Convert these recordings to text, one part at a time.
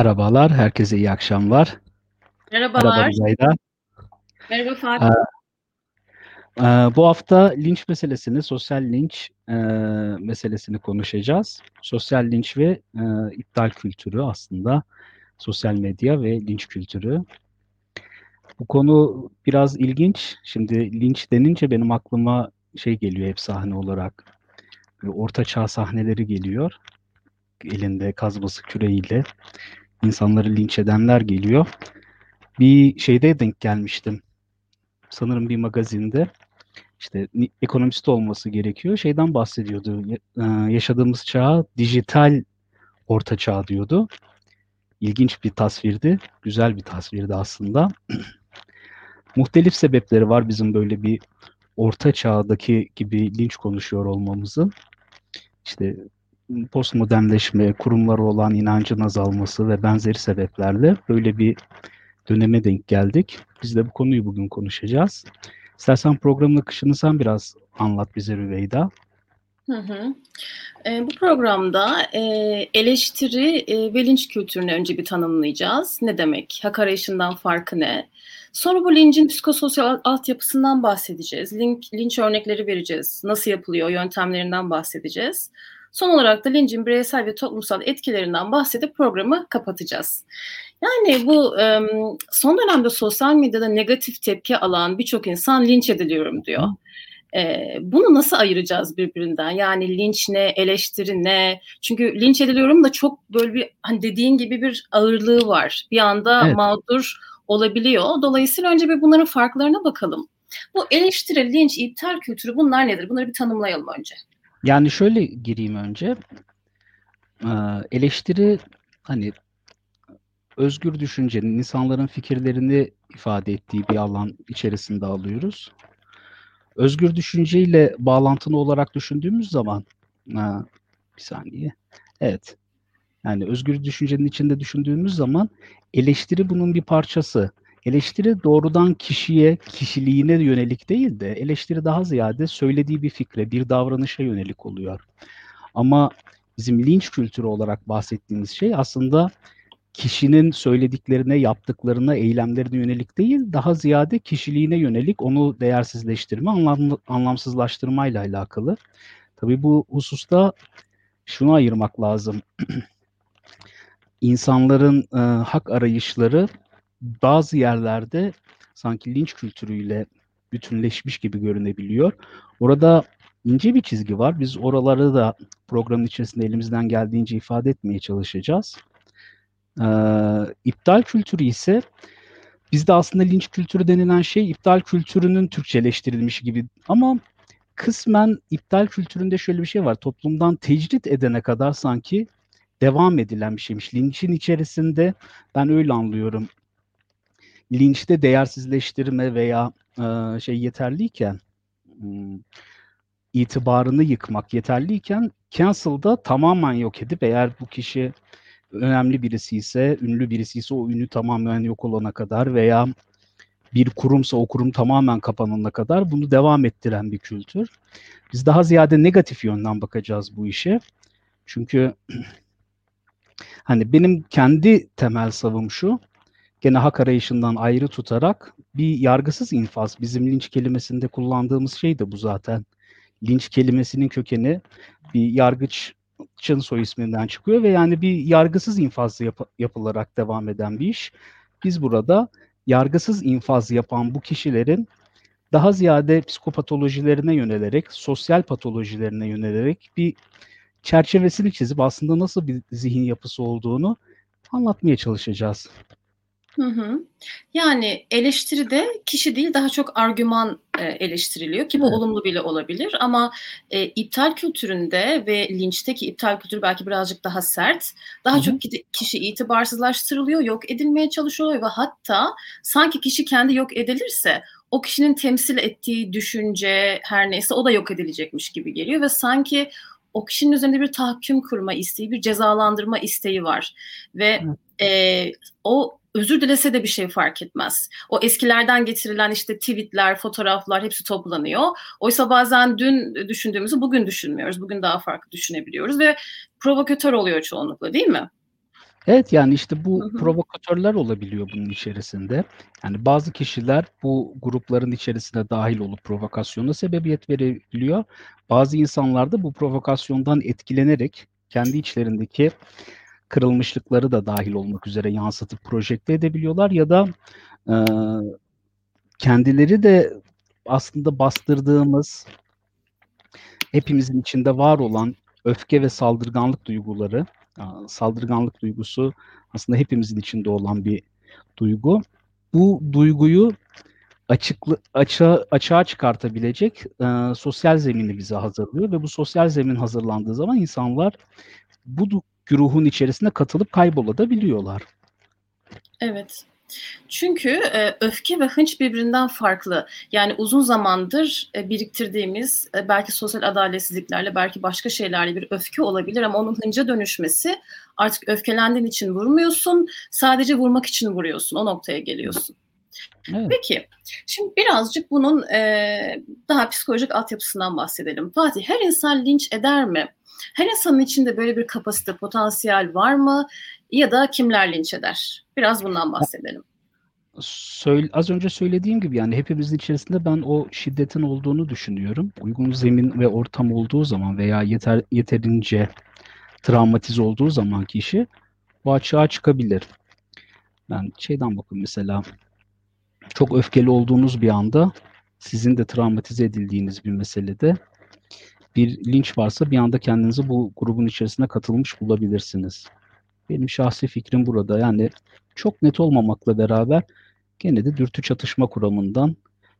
Merhabalar, herkese iyi akşamlar. Merhaba Merhabalar. Merhaba Eee, Fatih. eee, bu hafta linç meselesini, sosyal linç, eee, meselesini konuşacağız. Sosyal linç ve, eee, iptal kültürü aslında sosyal medya ve linç kültürü. Bu konu biraz ilginç. Şimdi linç denince benim aklıma şey geliyor hep sahne olarak, Orta Çağ sahneleri geliyor. Elinde kazması küreğiyle insanları linç edenler geliyor. Bir şeyde denk gelmiştim. Sanırım bir magazinde. İşte ekonomist olması gerekiyor. Şeyden bahsediyordu. Eee, yaşadığımız çağa dijital orta çağ diyordu. İlginç bir tasvirdi. Güzel bir tasvirdi aslında. Muhtelif sebepleri var bizim böyle bir orta çağdaki gibi linç konuşuyor olmamızın. İşte postmodernleşme, kurumlara olan inancın azalması ve benzeri sebeplerle böyle bir döneme denk geldik. Biz de bu konuyu bugün konuşacağız. İstersen programın akışını sen biraz anlat bize Rüveyda. Hı hı. Eee, bu programda, eee, eleştiri, eee, ve linç kültürünü önce bir tanımlayacağız. Ne demek? Hak arayışından farkı ne? Sonra bu lincin psikososyal altyapısından bahsedeceğiz. Link linç örnekleri vereceğiz. Nasıl yapılıyor? Yöntemlerinden bahsedeceğiz. Son olarak da lincin bireysel ve toplumsal etkilerinden bahsedip programı kapatacağız. Yani bu, son dönemde sosyal medyada negatif tepki alan birçok insan linç ediliyorum diyor. Bunu nasıl ayıracağız birbirinden? Yani linç ne, eleştiri ne? Çünkü linç ediliyorum da çok böyle bir, hani, dediğin gibi bir ağırlığı var. Bir anda Evet. mağdur olabiliyor. Dolayısıyla önce bir bunların farklarına bakalım. Bu eleştiri, linç, iptal kültürü bunlar nedir? Bunları bir tanımlayalım önce. Yani şöyle gireyim önce. Eee, eleştiri, hani, özgür düşüncenin, insanların fikirlerini ifade ettiği bir alan içerisinde alıyoruz. Özgür düşünceyle bağlantılı olarak düşündüğümüz zaman, eee, bir saniye, evet, yani özgür düşüncenin içinde düşündüğümüz zaman eleştiri bunun bir parçası. Eleştiri doğrudan kişiye, kişiliğine yönelik değil de eleştiri daha ziyade söylediği bir fikre, bir davranışa yönelik oluyor. Ama bizim linç kültürü olarak bahsettiğimiz şey aslında kişinin söylediklerine, yaptıklarına, eylemlerine yönelik değil, daha ziyade kişiliğine yönelik onu değersizleştirme, anlamlı anlamsızlaştırmayla alakalı. Tabii bu hususta şunu ayırmak lazım. İnsanların, eee, hak arayışları bazı yerlerde sanki linç kültürüyle bütünleşmiş gibi görünebiliyor. Orada ince bir çizgi var. Biz oraları da programın içerisinde elimizden geldiğince ifade etmeye çalışacağız. Eee, iptal kültürü ise bizde aslında linç kültürü denilen şey iptal kültürünün Türkçeleştirilmişi gibi ama kısmen iptal kültüründe şöyle bir şey var. Toplumdan tecrit edene kadar sanki devam edilen bir şeymiş. Linçin içerisinde ben öyle anlıyorum. Linçte değersizleştirme veya, eee, şey yeterliyken, ımm, itibarını yıkmak yeterliyken cancel'da tamamen yok edip eğer bu kişi önemli birisiyse, ünlü birisiyse o ünü tamamen yok olana kadar veya bir kurumsa o kurum tamamen kapanana kadar bunu devam ettiren bir kültür. Biz daha ziyade negatif yönden bakacağız bu işe. Çünkü hani benim kendi temel savım şu, gene hak arayışından ayrı tutarak bir yargısız infaz, bizim linç kelimesinde kullandığımız şey de bu zaten. Linç kelimesinin kökeni bir yargıçın soy isminden çıkıyor ve yani bir yargısız infaz yapı yapılarak devam eden bir iş. Biz burada yargısız infaz yapan bu kişilerin daha ziyade psikopatolojilerine yönelerek, sosyal patolojilerine yönelerek bir çerçevesini çizip aslında nasıl bir zihin yapısı olduğunu anlatmaya çalışacağız. Hı hı. Yani eleştiride kişi değil daha çok argüman, eee, eleştiriliyor ki bu Evet. olumlu bile olabilir ama, eee, iptal kültüründe ve linçteki iptal kültürü belki birazcık daha sert. Daha Hı hı. çok kişi itibarsızlaştırılıyor, yok edilmeye çalışılıyor ve hatta sanki kişi kendi yok edilirse o kişinin temsil ettiği düşünce her neyse o da yok edilecekmiş gibi geliyor ve sanki o kişinin üzerinde bir tahakküm kurma isteği, bir cezalandırma isteği var ve, Evet. eee, o özür dilese de bir şey fark etmez. O eskilerden getirilen, işte, tweet'ler, fotoğraflar hepsi toplanıyor. Oysa bazen dün düşündüğümüzü bugün düşünmüyoruz. Bugün daha farklı düşünebiliyoruz ve provokatör oluyor çoğunlukla, değil mi? Evet yani işte bu provokatörler olabiliyor bunun içerisinde. Yani bazı kişiler bu grupların içerisine dahil olup provokasyona sebebiyet verebiliyor. Bazı insanlar da bu provokasyondan etkilenerek kendi içlerindeki kırılmışlıkları da dahil olmak üzere yansıtıp projekte edebiliyorlar ya da e, kendileri de aslında bastırdığımız hepimizin içinde var olan öfke ve saldırganlık duyguları saldırganlık duygusu aslında hepimizin içinde olan bir duygu. Bu duyguyu açıklı açığa, açığa çıkartabilecek e, sosyal zemini bize hazırlıyor ve bu sosyal zemin hazırlandığı zaman insanlar bu güruhun içerisinde katılıp kaybolabiliyorlar. Evet. Çünkü e, öfke ve hınç birbirinden farklı. Yani uzun zamandır e, biriktirdiğimiz e, belki sosyal adaletsizliklerle belki başka şeylerle bir öfke olabilir ama onun hınca dönüşmesi artık öfkelendiğin için vurmuyorsun. Sadece vurmak için vuruyorsun. O noktaya geliyorsun. Evet. Peki, şimdi birazcık bunun e, daha psikolojik altyapısından bahsedelim. Fatih, her insan linç eder mi? Her insanın içinde böyle bir kapasite, potansiyel var mı? Ya da kimler linç eder? Biraz bundan bahsedelim. Söyle, az önce söylediğim gibi yani hepimizin içerisinde ben o şiddetin olduğunu düşünüyorum. Uygun zemin ve ortam olduğu zaman veya yeter yeterince travmatize olduğu zaman kişi bu açığa çıkabilir. Ben şeyden bakın mesela çok öfkeli olduğunuz bir anda sizin de travmatize edildiğiniz bir meselede bir linç varsa bir anda kendinizi bu grubun içerisine katılmış bulabilirsiniz. Benim şahsi fikrim burada. Yani çok net olmamakla beraber gene de dürtü çatışma kuramından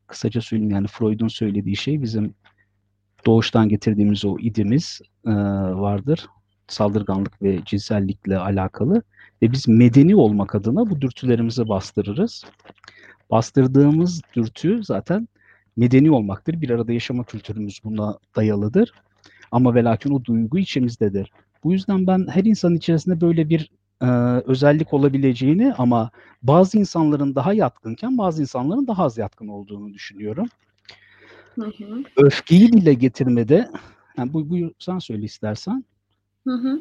kısaca söyleyeyim yani Freud'un söylediği şey bizim doğuştan getirdiğimiz o idimiz e, vardır. Saldırganlık ve cinsellikle alakalı. Ve biz medeni olmak adına bu dürtülerimizi bastırırız. Bastırdığımız dürtü zaten medeni olmaktır. Bir arada yaşama kültürümüz buna dayalıdır. Ama ve lakin o duygu içimizdedir. Bu yüzden ben her insanın içerisinde böyle bir e, özellik olabileceğini ama bazı insanların daha yatkınken bazı insanların daha az yatkın olduğunu düşünüyorum. Hı hı. Öfkeyi bile getirmede, yani bu, bu sen söyle istersen. Hı hı.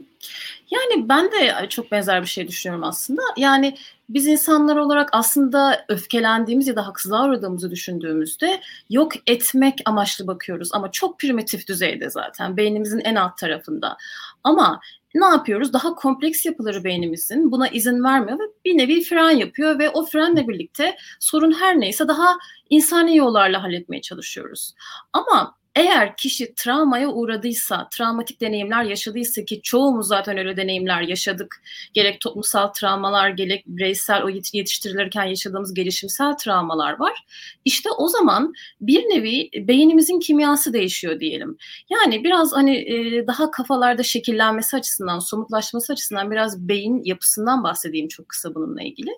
Yani ben de çok benzer bir şey düşünüyorum aslında. Yani biz insanlar olarak aslında öfkelendiğimiz ya da haksızlığa uğradığımızı düşündüğümüzde yok etmek amaçlı bakıyoruz ama çok primitif düzeyde zaten beynimizin en alt tarafında. Ama ne yapıyoruz? Daha kompleks yapıları beynimizin buna izin vermiyor ve bir nevi fren yapıyor ve o frenle birlikte sorun her neyse daha insani yollarla halletmeye çalışıyoruz. Ama eğer kişi travmaya uğradıysa, travmatik deneyimler yaşadıysa ki çoğumuz zaten öyle deneyimler yaşadık. Gerek toplumsal travmalar, gerek bireysel o yetiştirilirken yaşadığımız gelişimsel travmalar var. İşte o zaman bir nevi beynimizin kimyası değişiyor diyelim. Yani biraz hani e, daha kafalarda şekillenmesi açısından, somutlaşması açısından biraz beyin yapısından bahsedeyim çok kısa bununla ilgili.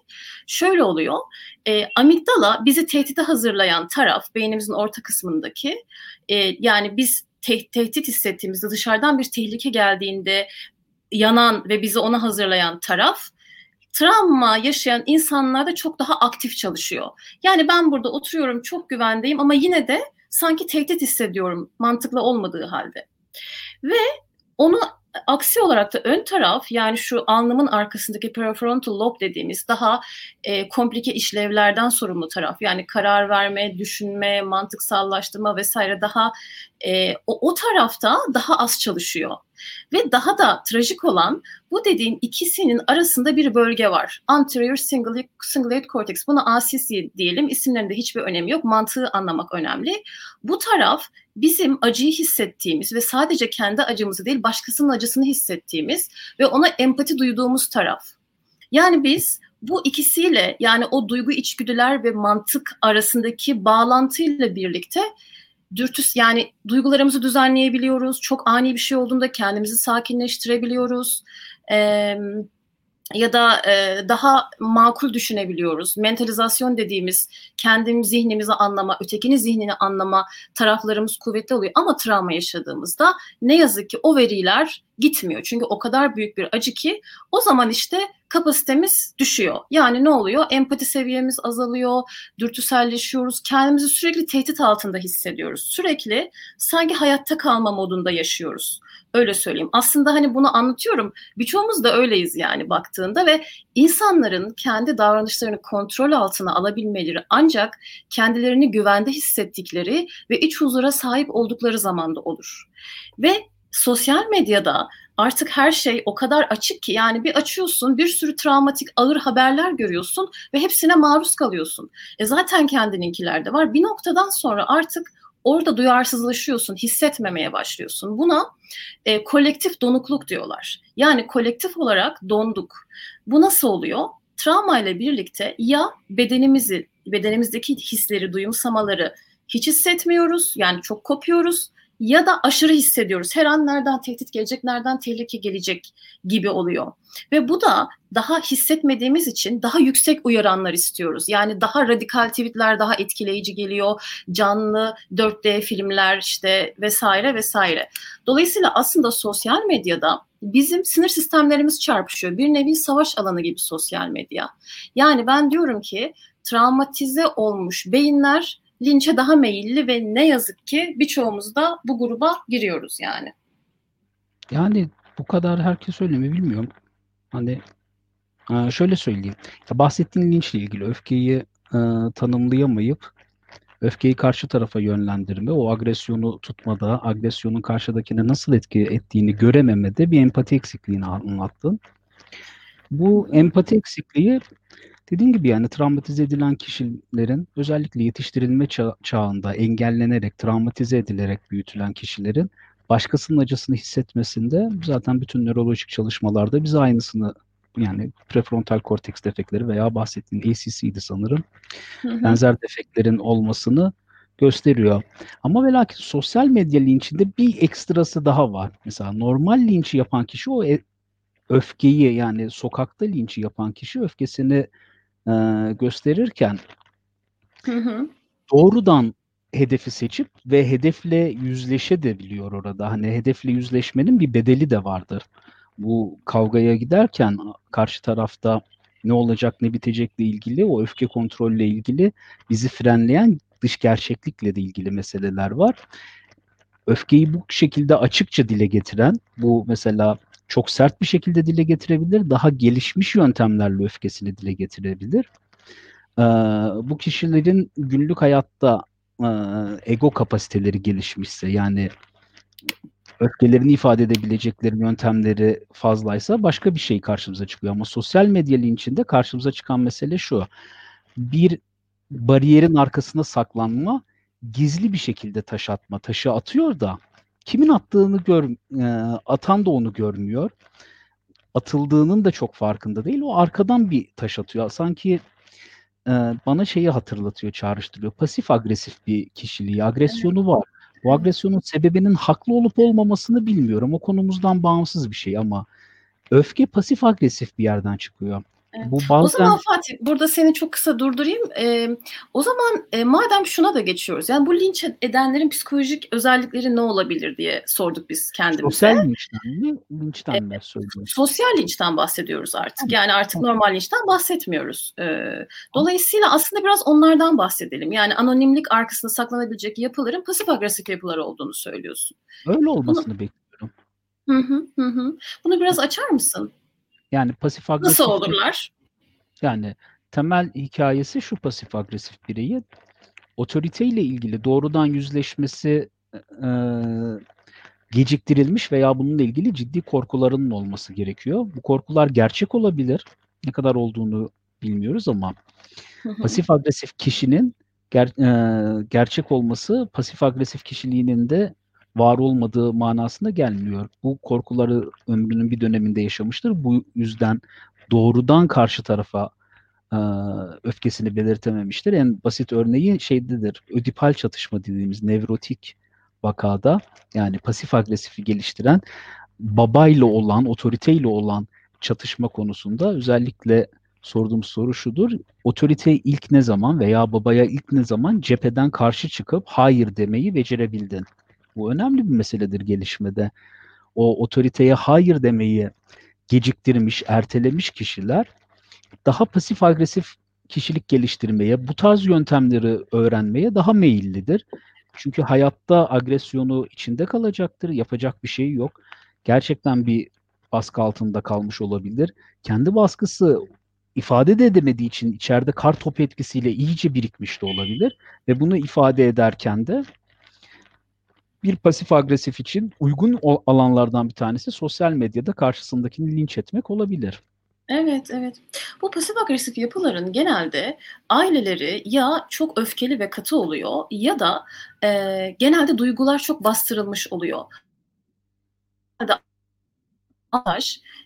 Şöyle oluyor. E, amigdala bizi tehdide hazırlayan taraf, beynimizin orta kısmındaki e, yani biz te- tehdit hissettiğimizde dışarıdan bir tehlike geldiğinde yanan ve bizi ona hazırlayan taraf travma yaşayan insanlarda çok daha aktif çalışıyor. Yani ben burada oturuyorum çok güvendeyim ama yine de sanki tehdit hissediyorum mantıklı olmadığı halde. Ve onu aksi olarak da ön taraf yani şu alnımın arkasındaki prefrontal lob dediğimiz daha e, komplike işlevlerden sorumlu taraf yani karar verme, düşünme, mantıksallaştırma vesaire daha e, o, o tarafta daha az çalışıyor. Ve daha da trajik olan bu dediğin ikisinin arasında bir bölge var. Anterior cingulate, cingulate cortex. Buna ACC diyelim. İsimlerinde hiçbir önemi yok. Mantığı anlamak önemli. Bu taraf bizim acıyı hissettiğimiz ve sadece kendi acımızı değil başkasının acısını hissettiğimiz ve ona empati duyduğumuz taraf. Yani biz bu ikisiyle yani o duygu içgüdüler ve mantık arasındaki bağlantıyla birlikte dürtüs yani duygularımızı düzenleyebiliyoruz. Çok ani bir şey olduğunda kendimizi sakinleştirebiliyoruz. Eee ya da e, daha makul düşünebiliyoruz. Mentalizasyon dediğimiz kendimiz zihnimizi anlama, ötekinin zihnini anlama taraflarımız kuvvetli oluyor. Ama travma yaşadığımızda ne yazık ki o veriler gitmiyor. Çünkü o kadar büyük bir acı ki o zaman işte kapasitemiz düşüyor. Yani ne oluyor? Empati seviyemiz azalıyor, dürtüselleşiyoruz, kendimizi sürekli tehdit altında hissediyoruz. Sürekli sanki hayatta kalma modunda yaşıyoruz. Öyle söyleyeyim. Aslında hani bunu anlatıyorum. Birçoğumuz da öyleyiz yani baktığında ve insanların kendi davranışlarını kontrol altına alabilmeleri ancak kendilerini güvende hissettikleri ve iç huzura sahip oldukları zamanda olur. Ve sosyal medyada artık her şey o kadar açık ki yani bir açıyorsun bir sürü travmatik ağır haberler görüyorsun ve hepsine maruz kalıyorsun. E zaten kendininkiler de var. Bir noktadan sonra artık orada duyarsızlaşıyorsun, hissetmemeye başlıyorsun. Buna e, kolektif donukluk diyorlar. Yani kolektif olarak donduk. Bu nasıl oluyor? Travma ile birlikte ya bedenimizi, bedenimizdeki hisleri, duyumsamaları hiç hissetmiyoruz. Yani çok kopuyoruz ya da aşırı hissediyoruz. Her an nereden tehdit gelecek, nereden tehlike gelecek gibi oluyor. Ve bu da daha hissetmediğimiz için daha yüksek uyaranlar istiyoruz. Yani daha radikal tweetler daha etkileyici geliyor. Canlı 4D filmler işte vesaire vesaire. Dolayısıyla aslında sosyal medyada bizim sinir sistemlerimiz çarpışıyor. Bir nevi savaş alanı gibi sosyal medya. Yani ben diyorum ki travmatize olmuş beyinler linçe daha meyilli ve ne yazık ki birçoğumuz da bu gruba giriyoruz yani. Yani bu kadar herkes öyle mi bilmiyorum. Hani e, şöyle söyleyeyim. Ya bahsettiğin linçle ilgili öfkeyi e, tanımlayamayıp öfkeyi karşı tarafa yönlendirme, o agresyonu tutmada, agresyonun karşıdakine nasıl etki ettiğini görememede bir empati eksikliğini anlattın. Bu empati eksikliği Dediğim gibi yani travmatize edilen kişilerin özellikle yetiştirilme ça- çağında engellenerek, travmatize edilerek büyütülen kişilerin başkasının acısını hissetmesinde zaten bütün nörolojik çalışmalarda bize aynısını yani prefrontal korteks defekleri veya bahsettiğim ACC'di sanırım. Hı hı. Benzer defeklerin olmasını gösteriyor. Ama ve lakin sosyal medya linçinde bir ekstrası daha var. Mesela normal linçi yapan kişi o e- öfkeyi yani sokakta linçi yapan kişi öfkesini e, gösterirken hı hı. doğrudan hedefi seçip ve hedefle yüzleşe de biliyor orada. Hani hedefle yüzleşmenin bir bedeli de vardır. Bu kavgaya giderken karşı tarafta ne olacak ne bitecekle ilgili o öfke kontrolle ilgili bizi frenleyen dış gerçeklikle de ilgili meseleler var. Öfkeyi bu şekilde açıkça dile getiren bu mesela çok sert bir şekilde dile getirebilir. Daha gelişmiş yöntemlerle öfkesini dile getirebilir. Ee, bu kişilerin günlük hayatta e, ego kapasiteleri gelişmişse yani öfkelerini ifade edebilecekleri yöntemleri fazlaysa başka bir şey karşımıza çıkıyor. Ama sosyal medya linçinde karşımıza çıkan mesele şu. Bir bariyerin arkasına saklanma, gizli bir şekilde taş atma. Taşı atıyor da kimin attığını gör, e, atan da onu görmüyor. Atıldığının da çok farkında değil. O arkadan bir taş atıyor. Sanki e, bana şeyi hatırlatıyor, çağrıştırıyor. Pasif agresif bir kişiliği, agresyonu var. Bu agresyonun sebebinin haklı olup olmamasını bilmiyorum. O konumuzdan bağımsız bir şey ama öfke pasif agresif bir yerden çıkıyor. Bu bazen... O zaman Fatih burada seni çok kısa durdurayım. Ee, o zaman e, madem şuna da geçiyoruz. Yani bu linç edenlerin psikolojik özellikleri ne olabilir diye sorduk biz kendimize. Sosyal linçten mi? Linçten mi söylüyorsun? Sosyal linçten bahsediyoruz artık. Yani artık normal linçten bahsetmiyoruz. Ee, dolayısıyla aslında biraz onlardan bahsedelim. Yani anonimlik arkasında saklanabilecek yapıların pasif agresif yapılar olduğunu söylüyorsun. Öyle olmasını Bunu... bekliyorum. Hı hı. hı. Bunu biraz açar mısın? Yani pasif agresif. Nasıl olurlar? Yani temel hikayesi şu pasif agresif bireyi otoriteyle ilgili doğrudan yüzleşmesi e, geciktirilmiş veya bununla ilgili ciddi korkularının olması gerekiyor. Bu korkular gerçek olabilir. Ne kadar olduğunu bilmiyoruz ama pasif agresif kişinin ger, e, gerçek olması pasif agresif kişiliğinin de var olmadığı manasına gelmiyor. Bu korkuları ömrünün bir döneminde yaşamıştır. Bu yüzden doğrudan karşı tarafa e, öfkesini belirtememiştir. En basit örneği şeydedir. Ödipal çatışma dediğimiz nevrotik vakada yani pasif agresifi geliştiren babayla olan, otoriteyle olan çatışma konusunda özellikle sorduğum soru şudur. Otorite ilk ne zaman veya babaya ilk ne zaman cepheden karşı çıkıp hayır demeyi becerebildin? Bu önemli bir meseledir gelişmede. O otoriteye hayır demeyi geciktirmiş, ertelemiş kişiler daha pasif agresif kişilik geliştirmeye, bu tarz yöntemleri öğrenmeye daha meyillidir. Çünkü hayatta agresyonu içinde kalacaktır, yapacak bir şey yok. gerçekten bir baskı altında kalmış olabilir. Kendi baskısı ifade de edemediği için içeride kar topu etkisiyle iyice birikmiş de olabilir ve bunu ifade ederken de bir pasif agresif için uygun alanlardan bir tanesi sosyal medyada karşısındakini linç etmek olabilir. Evet, evet. Bu pasif agresif yapıların genelde aileleri ya çok öfkeli ve katı oluyor ya da e, genelde duygular çok bastırılmış oluyor.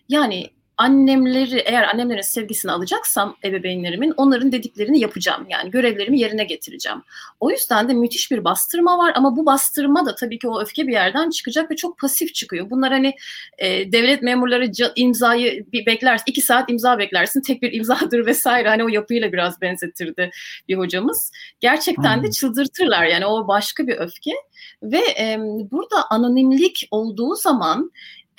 Yani annemleri eğer annemlerin sevgisini alacaksam ebeveynlerimin onların dediklerini yapacağım. Yani görevlerimi yerine getireceğim. O yüzden de müthiş bir bastırma var ama bu bastırma da tabii ki o öfke bir yerden çıkacak ve çok pasif çıkıyor. Bunlar hani e, devlet memurları imzayı bir beklersin, iki saat imza beklersin, tek bir imzadır vesaire. Hani o yapıyla biraz benzetirdi bir hocamız. Gerçekten hmm. de çıldırtırlar yani o başka bir öfke. Ve e, burada anonimlik olduğu zaman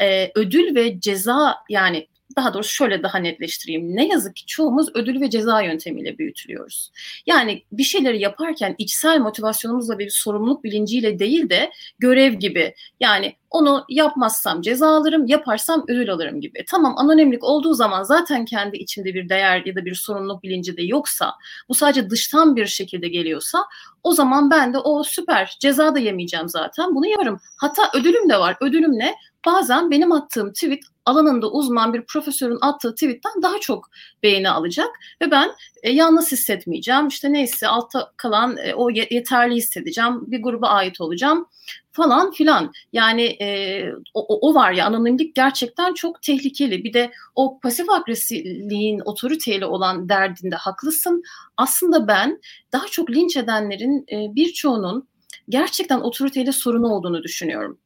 e, ödül ve ceza yani daha doğrusu şöyle daha netleştireyim. Ne yazık ki çoğumuz ödül ve ceza yöntemiyle büyütülüyoruz. Yani bir şeyleri yaparken içsel motivasyonumuzla bir sorumluluk bilinciyle değil de görev gibi. Yani onu yapmazsam ceza alırım, yaparsam ödül alırım gibi. Tamam anonimlik olduğu zaman zaten kendi içimde bir değer ya da bir sorumluluk bilinci de yoksa, bu sadece dıştan bir şekilde geliyorsa o zaman ben de o süper ceza da yemeyeceğim zaten bunu yaparım. Hatta ödülüm de var. Ödülüm ne? Bazen benim attığım tweet alanında uzman bir profesörün attığı tweetten daha çok beğeni alacak ve ben e, yalnız hissetmeyeceğim. İşte neyse altta kalan e, o yeterli hissedeceğim. Bir gruba ait olacağım falan filan. Yani e, o, o var ya anonimlik gerçekten çok tehlikeli. Bir de o pasif agresifliğin otoriteyle olan derdinde haklısın. Aslında ben daha çok linç edenlerin e, birçoğunun gerçekten otoriteyle sorunu olduğunu düşünüyorum.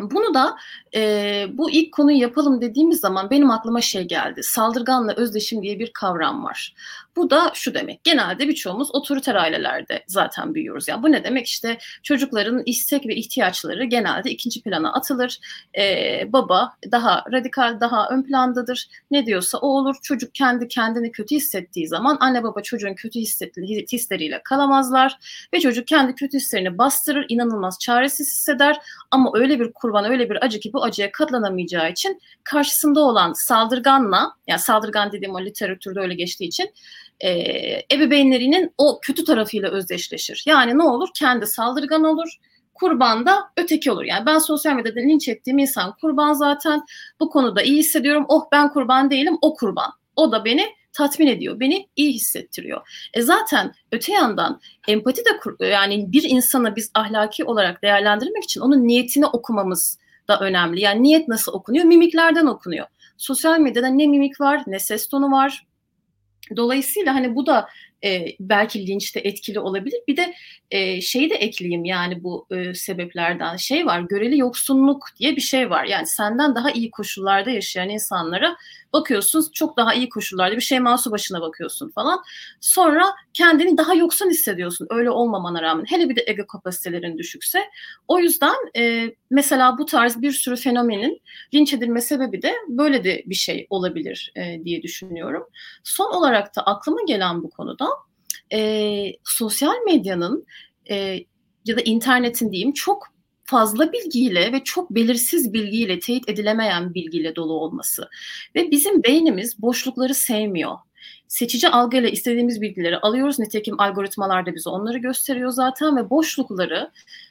Bunu da e, bu ilk konuyu yapalım dediğimiz zaman benim aklıma şey geldi. Saldırganla özdeşim diye bir kavram var. Bu da şu demek. Genelde birçoğumuz otoriter ailelerde zaten büyüyoruz. Yani bu ne demek? İşte çocukların istek ve ihtiyaçları genelde ikinci plana atılır. Ee, baba daha radikal, daha ön plandadır. Ne diyorsa o olur. Çocuk kendi kendini kötü hissettiği zaman anne baba çocuğun kötü hisleriyle kalamazlar ve çocuk kendi kötü hislerini bastırır, inanılmaz çaresiz hisseder ama öyle bir kurban, öyle bir acı ki bu acıya katlanamayacağı için karşısında olan saldırganla, yani saldırgan dediğim o literatürde öyle geçtiği için e, ebeveynlerinin o kötü tarafıyla özdeşleşir. Yani ne olur? Kendi saldırgan olur, kurban da öteki olur. Yani ben sosyal medyada linç ettiğim insan kurban zaten. Bu konuda iyi hissediyorum. Oh ben kurban değilim, o kurban. O da beni tatmin ediyor. Beni iyi hissettiriyor. E zaten öte yandan empati de yani bir insana biz ahlaki olarak değerlendirmek için onun niyetini okumamız da önemli. Yani niyet nasıl okunuyor? Mimiklerden okunuyor. Sosyal medyada ne mimik var, ne ses tonu var, Dolayısıyla hani bu da e, belki linçte etkili olabilir. Bir de e, şeyi de ekleyeyim yani bu e, sebeplerden şey var göreli yoksunluk diye bir şey var. Yani senden daha iyi koşullarda yaşayan insanlara bakıyorsun çok daha iyi koşullarda bir şey masu başına bakıyorsun falan. Sonra kendini daha yoksun hissediyorsun öyle olmamana rağmen. Hele bir de ego kapasitelerin düşükse. O yüzden e, mesela bu tarz bir sürü fenomenin linç edilme sebebi de böyle de bir şey olabilir e, diye düşünüyorum. Son olarak da aklıma gelen bu konuda e, sosyal medyanın e, ya da internetin diyeyim çok fazla bilgiyle ve çok belirsiz bilgiyle teyit edilemeyen bilgiyle dolu olması ve bizim beynimiz boşlukları sevmiyor. Seçici algıyla istediğimiz bilgileri alıyoruz. Nitekim algoritmalar da bize onları gösteriyor zaten ve boşlukları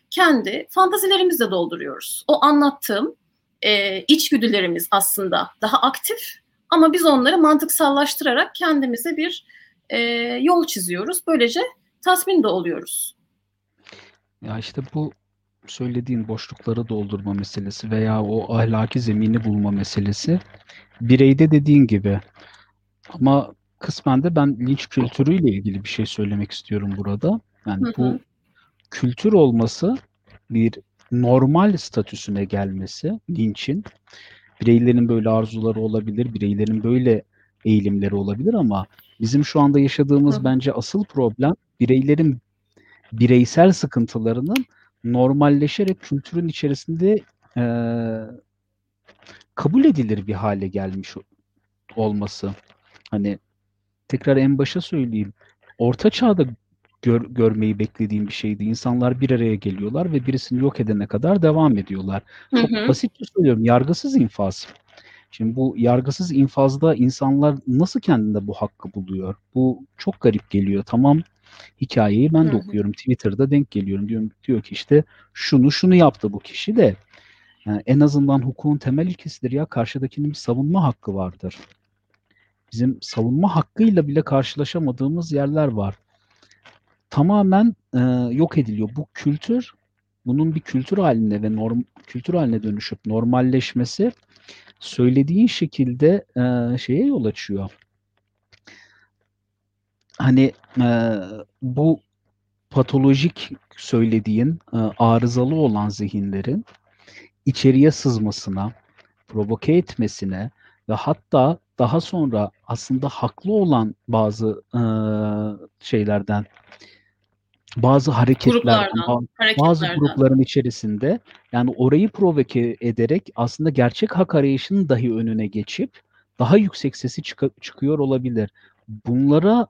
kendi fantazilerimizle dolduruyoruz. O anlattığım e, içgüdülerimiz aslında daha aktif ama biz onları mantıksallaştırarak kendimize bir e, yol çiziyoruz. Böylece tasmin de oluyoruz. Ya işte bu söylediğin boşlukları doldurma meselesi veya o ahlaki zemini bulma meselesi bireyde dediğin gibi ama kısmen de ben linç kültürüyle ilgili bir şey söylemek istiyorum burada. Yani hı hı. bu kültür olması bir normal statüsüne gelmesi linçin bireylerin böyle arzuları olabilir, bireylerin böyle eğilimleri olabilir ama bizim şu anda yaşadığımız Hı. bence asıl problem bireylerin bireysel sıkıntılarının normalleşerek kültürün içerisinde e, kabul edilir bir hale gelmiş olması. Hani tekrar en başa söyleyeyim. Orta çağda gör, görmeyi beklediğim bir şeydi. İnsanlar bir araya geliyorlar ve birisini yok edene kadar devam ediyorlar. Çok Hı hı. basitçe söylüyorum. Yargısız infaz. Şimdi bu yargısız infazda insanlar nasıl kendinde bu hakkı buluyor? Bu çok garip geliyor. Tamam hikayeyi ben de okuyorum. Twitter'da denk geliyorum. Diyorum, diyor ki işte şunu şunu yaptı bu kişi de. Yani en azından hukukun temel ilkesidir ya. Karşıdakinin bir savunma hakkı vardır. Bizim savunma hakkıyla bile karşılaşamadığımız yerler var. Tamamen e, yok ediliyor. Bu kültür, bunun bir kültür haline ve norm kültür haline dönüşüp normalleşmesi söylediğin şekilde e, şeye yol açıyor. Hani e, bu patolojik söylediğin e, arızalı olan zihinlerin içeriye sızmasına, provoke etmesine ve hatta daha sonra aslında haklı olan bazı e, şeylerden, bazı Gruplardan, bazı grupların içerisinde yani orayı provoke ederek aslında gerçek hak arayışının dahi önüne geçip daha yüksek sesi çıka- çıkıyor olabilir. Bunlara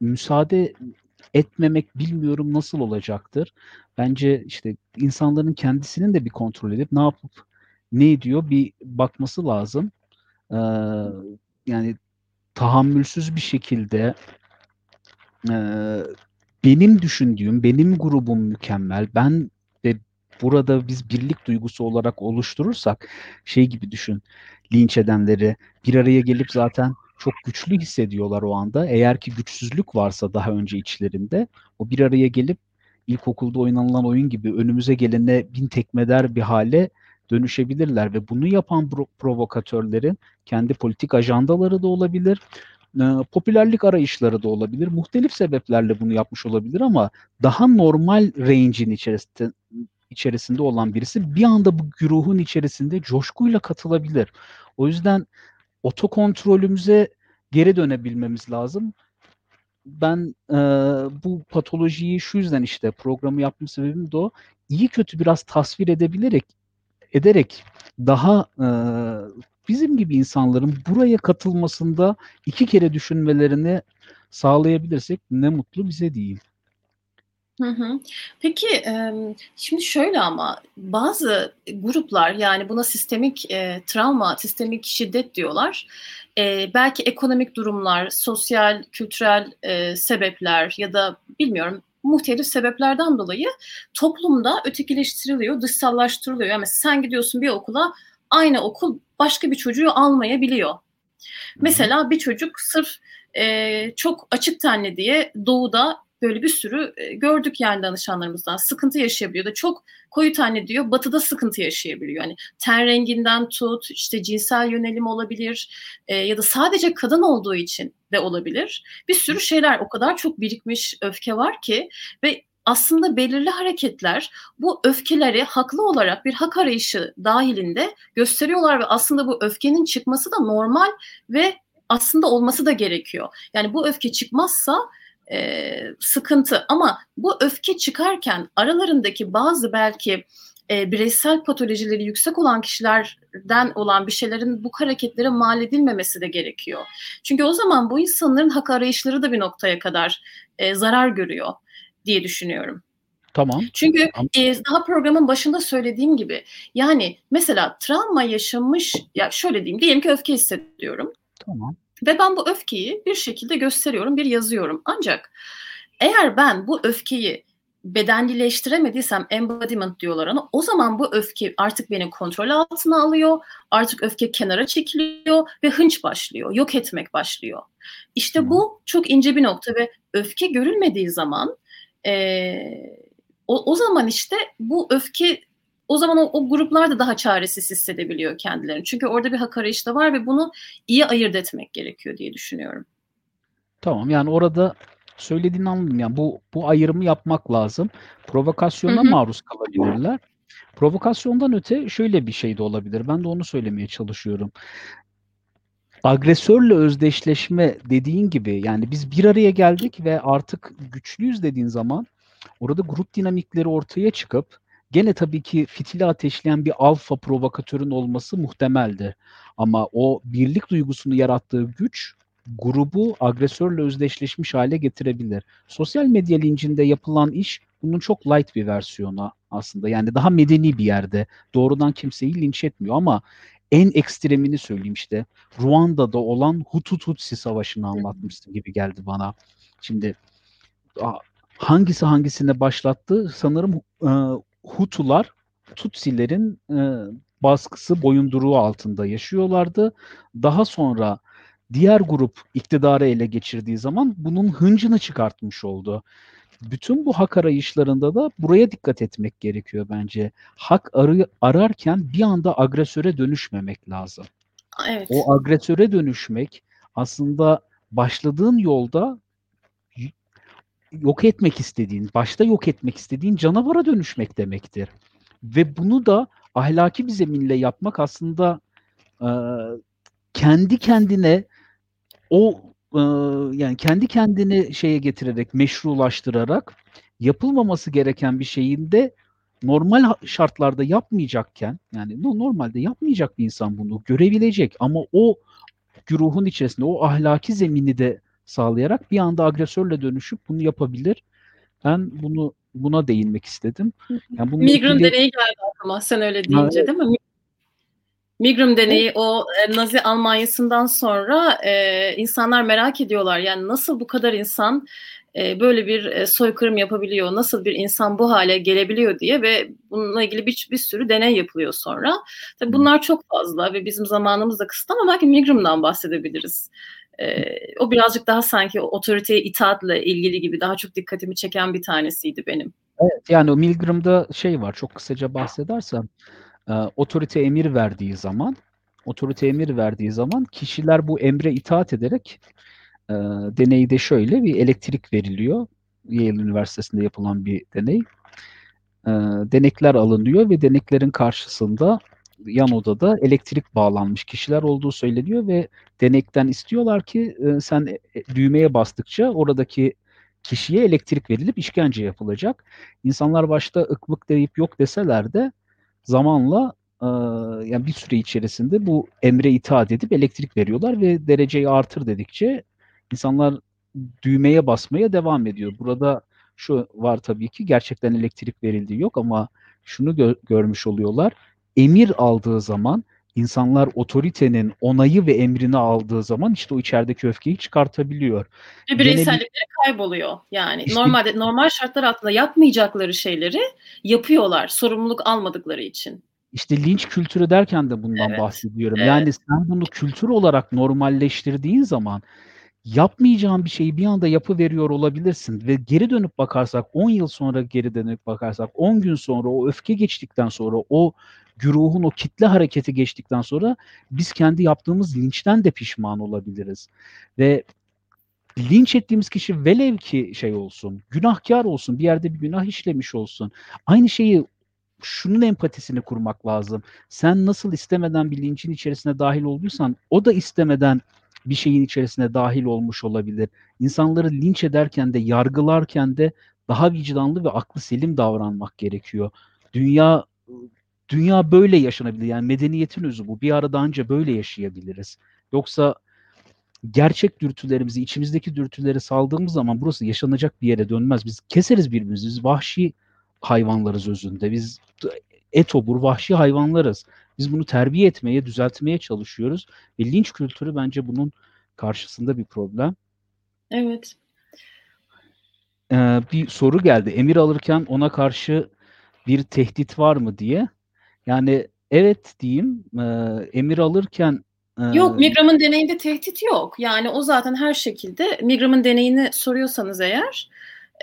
müsaade etmemek bilmiyorum nasıl olacaktır. Bence işte insanların kendisinin de bir kontrol edip ne yapıp ne ediyor bir bakması lazım. Ee, yani tahammülsüz bir şekilde e, benim düşündüğüm, benim grubum mükemmel, ben ve burada biz birlik duygusu olarak oluşturursak şey gibi düşün, linç edenleri bir araya gelip zaten çok güçlü hissediyorlar o anda. Eğer ki güçsüzlük varsa daha önce içlerinde o bir araya gelip ilkokulda oynanılan oyun gibi önümüze gelene bin tekmeder bir hale dönüşebilirler ve bunu yapan pro- provokatörlerin kendi politik ajandaları da olabilir, e, popülerlik arayışları da olabilir. Muhtelif sebeplerle bunu yapmış olabilir ama daha normal range'in içerisinde içerisinde olan birisi bir anda bu güruhun içerisinde coşkuyla katılabilir. O yüzden otokontrolümüze geri dönebilmemiz lazım. Ben e, bu patolojiyi şu yüzden işte programı yapma sebebim de o. İyi kötü biraz tasvir edebilerek ederek daha e, bizim gibi insanların buraya katılmasında iki kere düşünmelerini sağlayabilirsek ne mutlu bize hı. Peki şimdi şöyle ama bazı gruplar yani buna sistemik e, travma, sistemik şiddet diyorlar. E, belki ekonomik durumlar, sosyal, kültürel e, sebepler ya da bilmiyorum muhtelif sebeplerden dolayı toplumda ötekileştiriliyor, dışsallaştırılıyor. Yani sen gidiyorsun bir okula aynı okul başka bir çocuğu almayabiliyor. Mesela bir çocuk sırf e, çok açık tenli diye doğuda böyle bir sürü e, gördük yani danışanlarımızdan sıkıntı yaşayabiliyor da çok koyu tenli diyor batıda sıkıntı yaşayabiliyor. Yani ten renginden tut işte cinsel yönelim olabilir e, ya da sadece kadın olduğu için de olabilir. Bir sürü şeyler o kadar çok birikmiş öfke var ki ve aslında belirli hareketler bu öfkeleri haklı olarak bir hak arayışı dahilinde gösteriyorlar ve aslında bu öfkenin çıkması da normal ve aslında olması da gerekiyor. Yani bu öfke çıkmazsa e, sıkıntı ama bu öfke çıkarken aralarındaki bazı belki e, bireysel patolojileri yüksek olan kişilerden olan bir şeylerin bu hareketlere mal edilmemesi de gerekiyor. Çünkü o zaman bu insanların hak arayışları da bir noktaya kadar e, zarar görüyor diye düşünüyorum. Tamam. Çünkü e, daha programın başında söylediğim gibi yani mesela travma yaşamış ya şöyle diyeyim diyelim ki öfke hissediyorum. Tamam. Ve ben bu öfkeyi bir şekilde gösteriyorum, bir yazıyorum. Ancak eğer ben bu öfkeyi bedenlileştiremediysem embodiment diyorlar ona. O zaman bu öfke artık beni kontrol altına alıyor. Artık öfke kenara çekiliyor ve hınç başlıyor. Yok etmek başlıyor. İşte bu çok ince bir nokta ve öfke görülmediği zaman e, o, o zaman işte bu öfke o zaman o, o gruplar da daha çaresiz hissedebiliyor kendilerini. Çünkü orada bir hak arayışı da var ve bunu iyi ayırt etmek gerekiyor diye düşünüyorum. Tamam yani orada söylediğini anladım. Yani bu bu ayrımı yapmak lazım. Provokasyona hı hı. maruz kalabilirler. Provokasyondan öte şöyle bir şey de olabilir. Ben de onu söylemeye çalışıyorum. Agresörle özdeşleşme dediğin gibi yani biz bir araya geldik ve artık güçlüyüz dediğin zaman orada grup dinamikleri ortaya çıkıp gene tabii ki fitili ateşleyen bir alfa provokatörün olması muhtemeldi. Ama o birlik duygusunu yarattığı güç grubu agresörle özdeşleşmiş hale getirebilir. Sosyal medya lincinde yapılan iş bunun çok light bir versiyonu aslında. Yani daha medeni bir yerde doğrudan kimseyi linç etmiyor ama en ekstremini söyleyeyim işte. Ruanda'da olan Hutu Tutsi savaşını anlatmıştım gibi geldi bana. Şimdi hangisi hangisine başlattı? Sanırım e, Hutular Tutsilerin e, baskısı boyunduruğu altında yaşıyorlardı. Daha sonra diğer grup iktidarı ele geçirdiği zaman bunun hıncını çıkartmış oldu. Bütün bu hak arayışlarında da buraya dikkat etmek gerekiyor bence. Hak arı, ararken bir anda agresöre dönüşmemek lazım. Evet. O agresöre dönüşmek aslında başladığın yolda yok etmek istediğin, başta yok etmek istediğin canavara dönüşmek demektir. Ve bunu da ahlaki bir zeminle yapmak aslında e, kendi kendine o e, yani kendi kendini şeye getirerek, meşrulaştırarak yapılmaması gereken bir şeyin de normal şartlarda yapmayacakken yani normalde yapmayacak bir insan bunu görebilecek ama o güruhun içerisinde o ahlaki zemini de sağlayarak bir anda agresörle dönüşüp bunu yapabilir. Ben bunu buna değinmek istedim. Yani Migron ilgili... deneyi geldi aklıma sen öyle deyince evet. değil mi? Migrum deneyi o e, Nazi Almanya'sından sonra e, insanlar merak ediyorlar. Yani nasıl bu kadar insan e, böyle bir e, soykırım yapabiliyor, nasıl bir insan bu hale gelebiliyor diye ve bununla ilgili bir, bir sürü deney yapılıyor sonra. Tabii bunlar çok fazla ve bizim zamanımız da kısıtlı ama belki Migrum'dan bahsedebiliriz. E, o birazcık daha sanki otoriteye itaatle ilgili gibi daha çok dikkatimi çeken bir tanesiydi benim. Evet yani o Milgram'da şey var çok kısaca bahsedersem e, otorite emir verdiği zaman otorite emir verdiği zaman kişiler bu emre itaat ederek e, deneyde şöyle bir elektrik veriliyor. Yale Üniversitesi'nde yapılan bir deney. E, denekler alınıyor ve deneklerin karşısında yan odada elektrik bağlanmış kişiler olduğu söyleniyor ve denekten istiyorlar ki e, sen e, düğmeye bastıkça oradaki kişiye elektrik verilip işkence yapılacak. İnsanlar başta ıkmık deyip yok deseler de zamanla e, yani bir süre içerisinde bu emre itaat edip elektrik veriyorlar ve dereceyi artır dedikçe insanlar düğmeye basmaya devam ediyor. Burada şu var tabii ki gerçekten elektrik verildiği yok ama şunu gö- görmüş oluyorlar. Emir aldığı zaman insanlar otoritenin onayı ve emrini aldığı zaman işte o içerideki öfkeyi çıkartabiliyor. Ve bireysellikleri bir... kayboluyor. Yani işte, normalde normal şartlar altında yapmayacakları şeyleri yapıyorlar sorumluluk almadıkları için. İşte linç kültürü derken de bundan evet. bahsediyorum. Evet. Yani sen bunu kültür olarak normalleştirdiğin zaman yapmayacağın bir şeyi bir anda yapı veriyor olabilirsin ve geri dönüp bakarsak 10 yıl sonra geri dönüp bakarsak 10 gün sonra o öfke geçtikten sonra o güruhun o kitle hareketi geçtikten sonra biz kendi yaptığımız linçten de pişman olabiliriz. Ve linç ettiğimiz kişi velev ki şey olsun, günahkar olsun, bir yerde bir günah işlemiş olsun. Aynı şeyi şunun empatisini kurmak lazım. Sen nasıl istemeden bir linçin içerisine dahil olduysan o da istemeden bir şeyin içerisine dahil olmuş olabilir. İnsanları linç ederken de yargılarken de daha vicdanlı ve aklı selim davranmak gerekiyor. Dünya dünya böyle yaşanabilir. Yani medeniyetin özü bu. Bir arada anca böyle yaşayabiliriz. Yoksa gerçek dürtülerimizi, içimizdeki dürtüleri saldığımız zaman burası yaşanacak bir yere dönmez. Biz keseriz birbirimizi. Biz vahşi hayvanlarız özünde. Biz etobur, vahşi hayvanlarız. Biz bunu terbiye etmeye, düzeltmeye çalışıyoruz. Ve linç kültürü bence bunun karşısında bir problem. Evet. Ee, bir soru geldi. Emir alırken ona karşı bir tehdit var mı diye. Yani evet diyeyim. E, emir alırken Yok, Migram'ın deneyinde tehdit yok. Yani o zaten her şekilde Migram'ın deneyini soruyorsanız eğer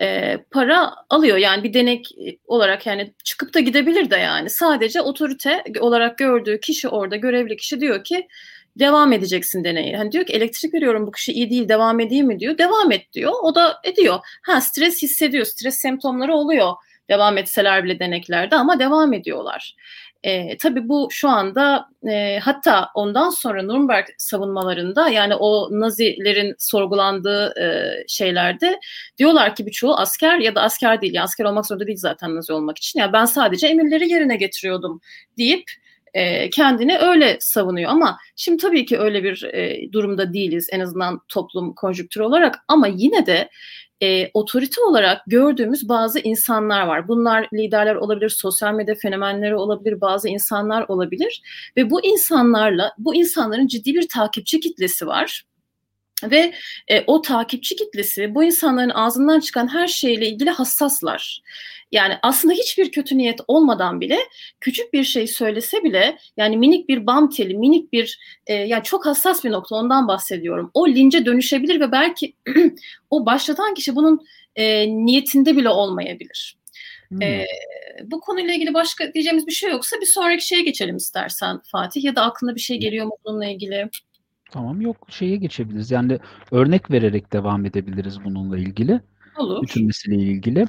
e, para alıyor. Yani bir denek olarak yani çıkıp da gidebilir de yani. Sadece otorite olarak gördüğü kişi orada görevli kişi diyor ki devam edeceksin deneyi. Hani diyor ki elektrik veriyorum bu kişi iyi değil devam edeyim mi diyor. Devam et diyor. O da ediyor. Ha stres hissediyor. Stres semptomları oluyor. Devam etseler bile deneklerde ama devam ediyorlar. E, tabii bu şu anda e, hatta ondan sonra Nürnberg savunmalarında yani o Nazilerin sorgulandığı e, şeylerde diyorlar ki birçoğu asker ya da asker değil. Yani asker olmak zorunda değil zaten Nazi olmak için. Yani ben sadece emirleri yerine getiriyordum deyip e, kendini öyle savunuyor. Ama şimdi tabii ki öyle bir e, durumda değiliz en azından toplum konjüktürü olarak ama yine de e, otorite olarak gördüğümüz bazı insanlar var. Bunlar liderler olabilir, sosyal medya fenomenleri olabilir, bazı insanlar olabilir ve bu insanlarla bu insanların ciddi bir takipçi kitlesi var. Ve e, o takipçi kitlesi bu insanların ağzından çıkan her şeyle ilgili hassaslar. Yani aslında hiçbir kötü niyet olmadan bile küçük bir şey söylese bile yani minik bir bam teli, minik bir e, yani çok hassas bir nokta ondan bahsediyorum. O lince dönüşebilir ve belki o başlatan kişi bunun e, niyetinde bile olmayabilir. Hmm. E, bu konuyla ilgili başka diyeceğimiz bir şey yoksa bir sonraki şeye geçelim istersen Fatih ya da aklına bir şey geliyor mu bununla ilgili? Tamam yok şeye geçebiliriz. Yani örnek vererek devam edebiliriz bununla ilgili. Olur. Bütün meseleyle ilgili.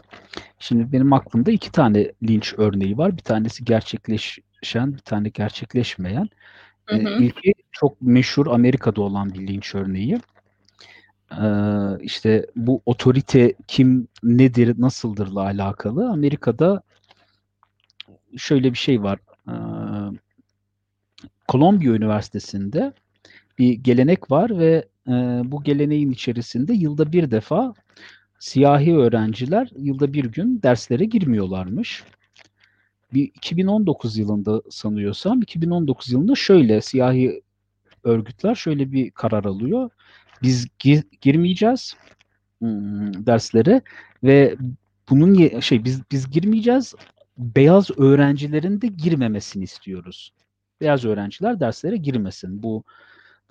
Şimdi benim aklımda iki tane linç örneği var. Bir tanesi gerçekleşen, bir tane gerçekleşmeyen. Hı hı. Ee, ilki çok meşhur Amerika'da olan bir linç örneği. Ee, işte bu otorite kim, nedir, nasıldırla alakalı. Amerika'da şöyle bir şey var. Ee, Columbia Üniversitesi'nde bir gelenek var ve e, bu geleneğin içerisinde yılda bir defa siyahi öğrenciler yılda bir gün derslere girmiyorlarmış. Bir 2019 yılında sanıyorsam 2019 yılında şöyle siyahi örgütler şöyle bir karar alıyor. Biz gi- girmeyeceğiz hmm, derslere ve bunun şey biz biz girmeyeceğiz. Beyaz öğrencilerin de girmemesini istiyoruz. Beyaz öğrenciler derslere girmesin. Bu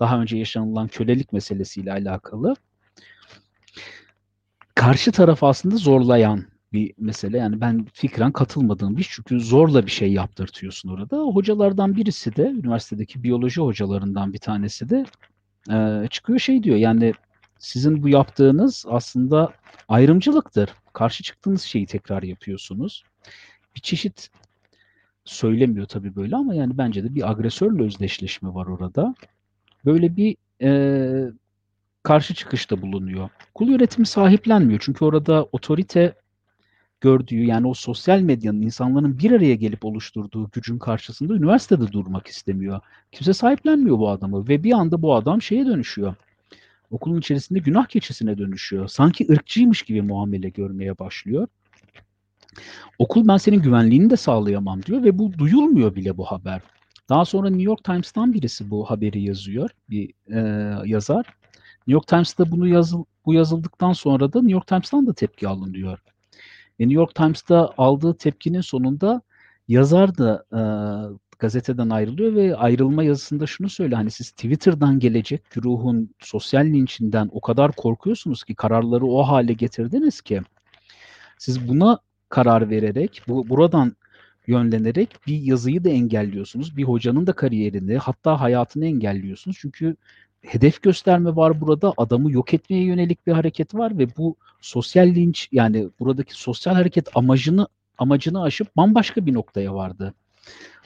daha önce yaşanılan kölelik meselesiyle alakalı karşı taraf aslında zorlayan bir mesele. Yani ben fikren katılmadığım bir çünkü zorla bir şey yaptırtıyorsun orada. Hocalardan birisi de üniversitedeki biyoloji hocalarından bir tanesi de e, çıkıyor şey diyor yani sizin bu yaptığınız aslında ayrımcılıktır. Karşı çıktığınız şeyi tekrar yapıyorsunuz. Bir çeşit söylemiyor tabii böyle ama yani bence de bir agresörle özdeşleşme var orada. Böyle bir e, karşı çıkışta bulunuyor. Kul yönetimi sahiplenmiyor. Çünkü orada otorite gördüğü yani o sosyal medyanın insanların bir araya gelip oluşturduğu gücün karşısında üniversitede durmak istemiyor. Kimse sahiplenmiyor bu adamı ve bir anda bu adam şeye dönüşüyor. Okulun içerisinde günah keçisine dönüşüyor. Sanki ırkçıymış gibi muamele görmeye başlıyor. Okul ben senin güvenliğini de sağlayamam diyor ve bu duyulmuyor bile bu haber. Daha sonra New York Times'tan birisi bu haberi yazıyor, bir e, yazar. New York Times'ta bunu yazıl, bu yazıldıktan sonra da New York Times'tan da tepki alınıyor. Ve New York Times'ta aldığı tepkinin sonunda yazar da e, gazeteden ayrılıyor ve ayrılma yazısında şunu söyle hani siz Twitter'dan gelecek güruhun sosyal linçinden o kadar korkuyorsunuz ki kararları o hale getirdiniz ki siz buna karar vererek bu buradan yönlenerek bir yazıyı da engelliyorsunuz. Bir hocanın da kariyerini hatta hayatını engelliyorsunuz. Çünkü hedef gösterme var burada. Adamı yok etmeye yönelik bir hareket var ve bu sosyal linç yani buradaki sosyal hareket amacını amacını aşıp bambaşka bir noktaya vardı.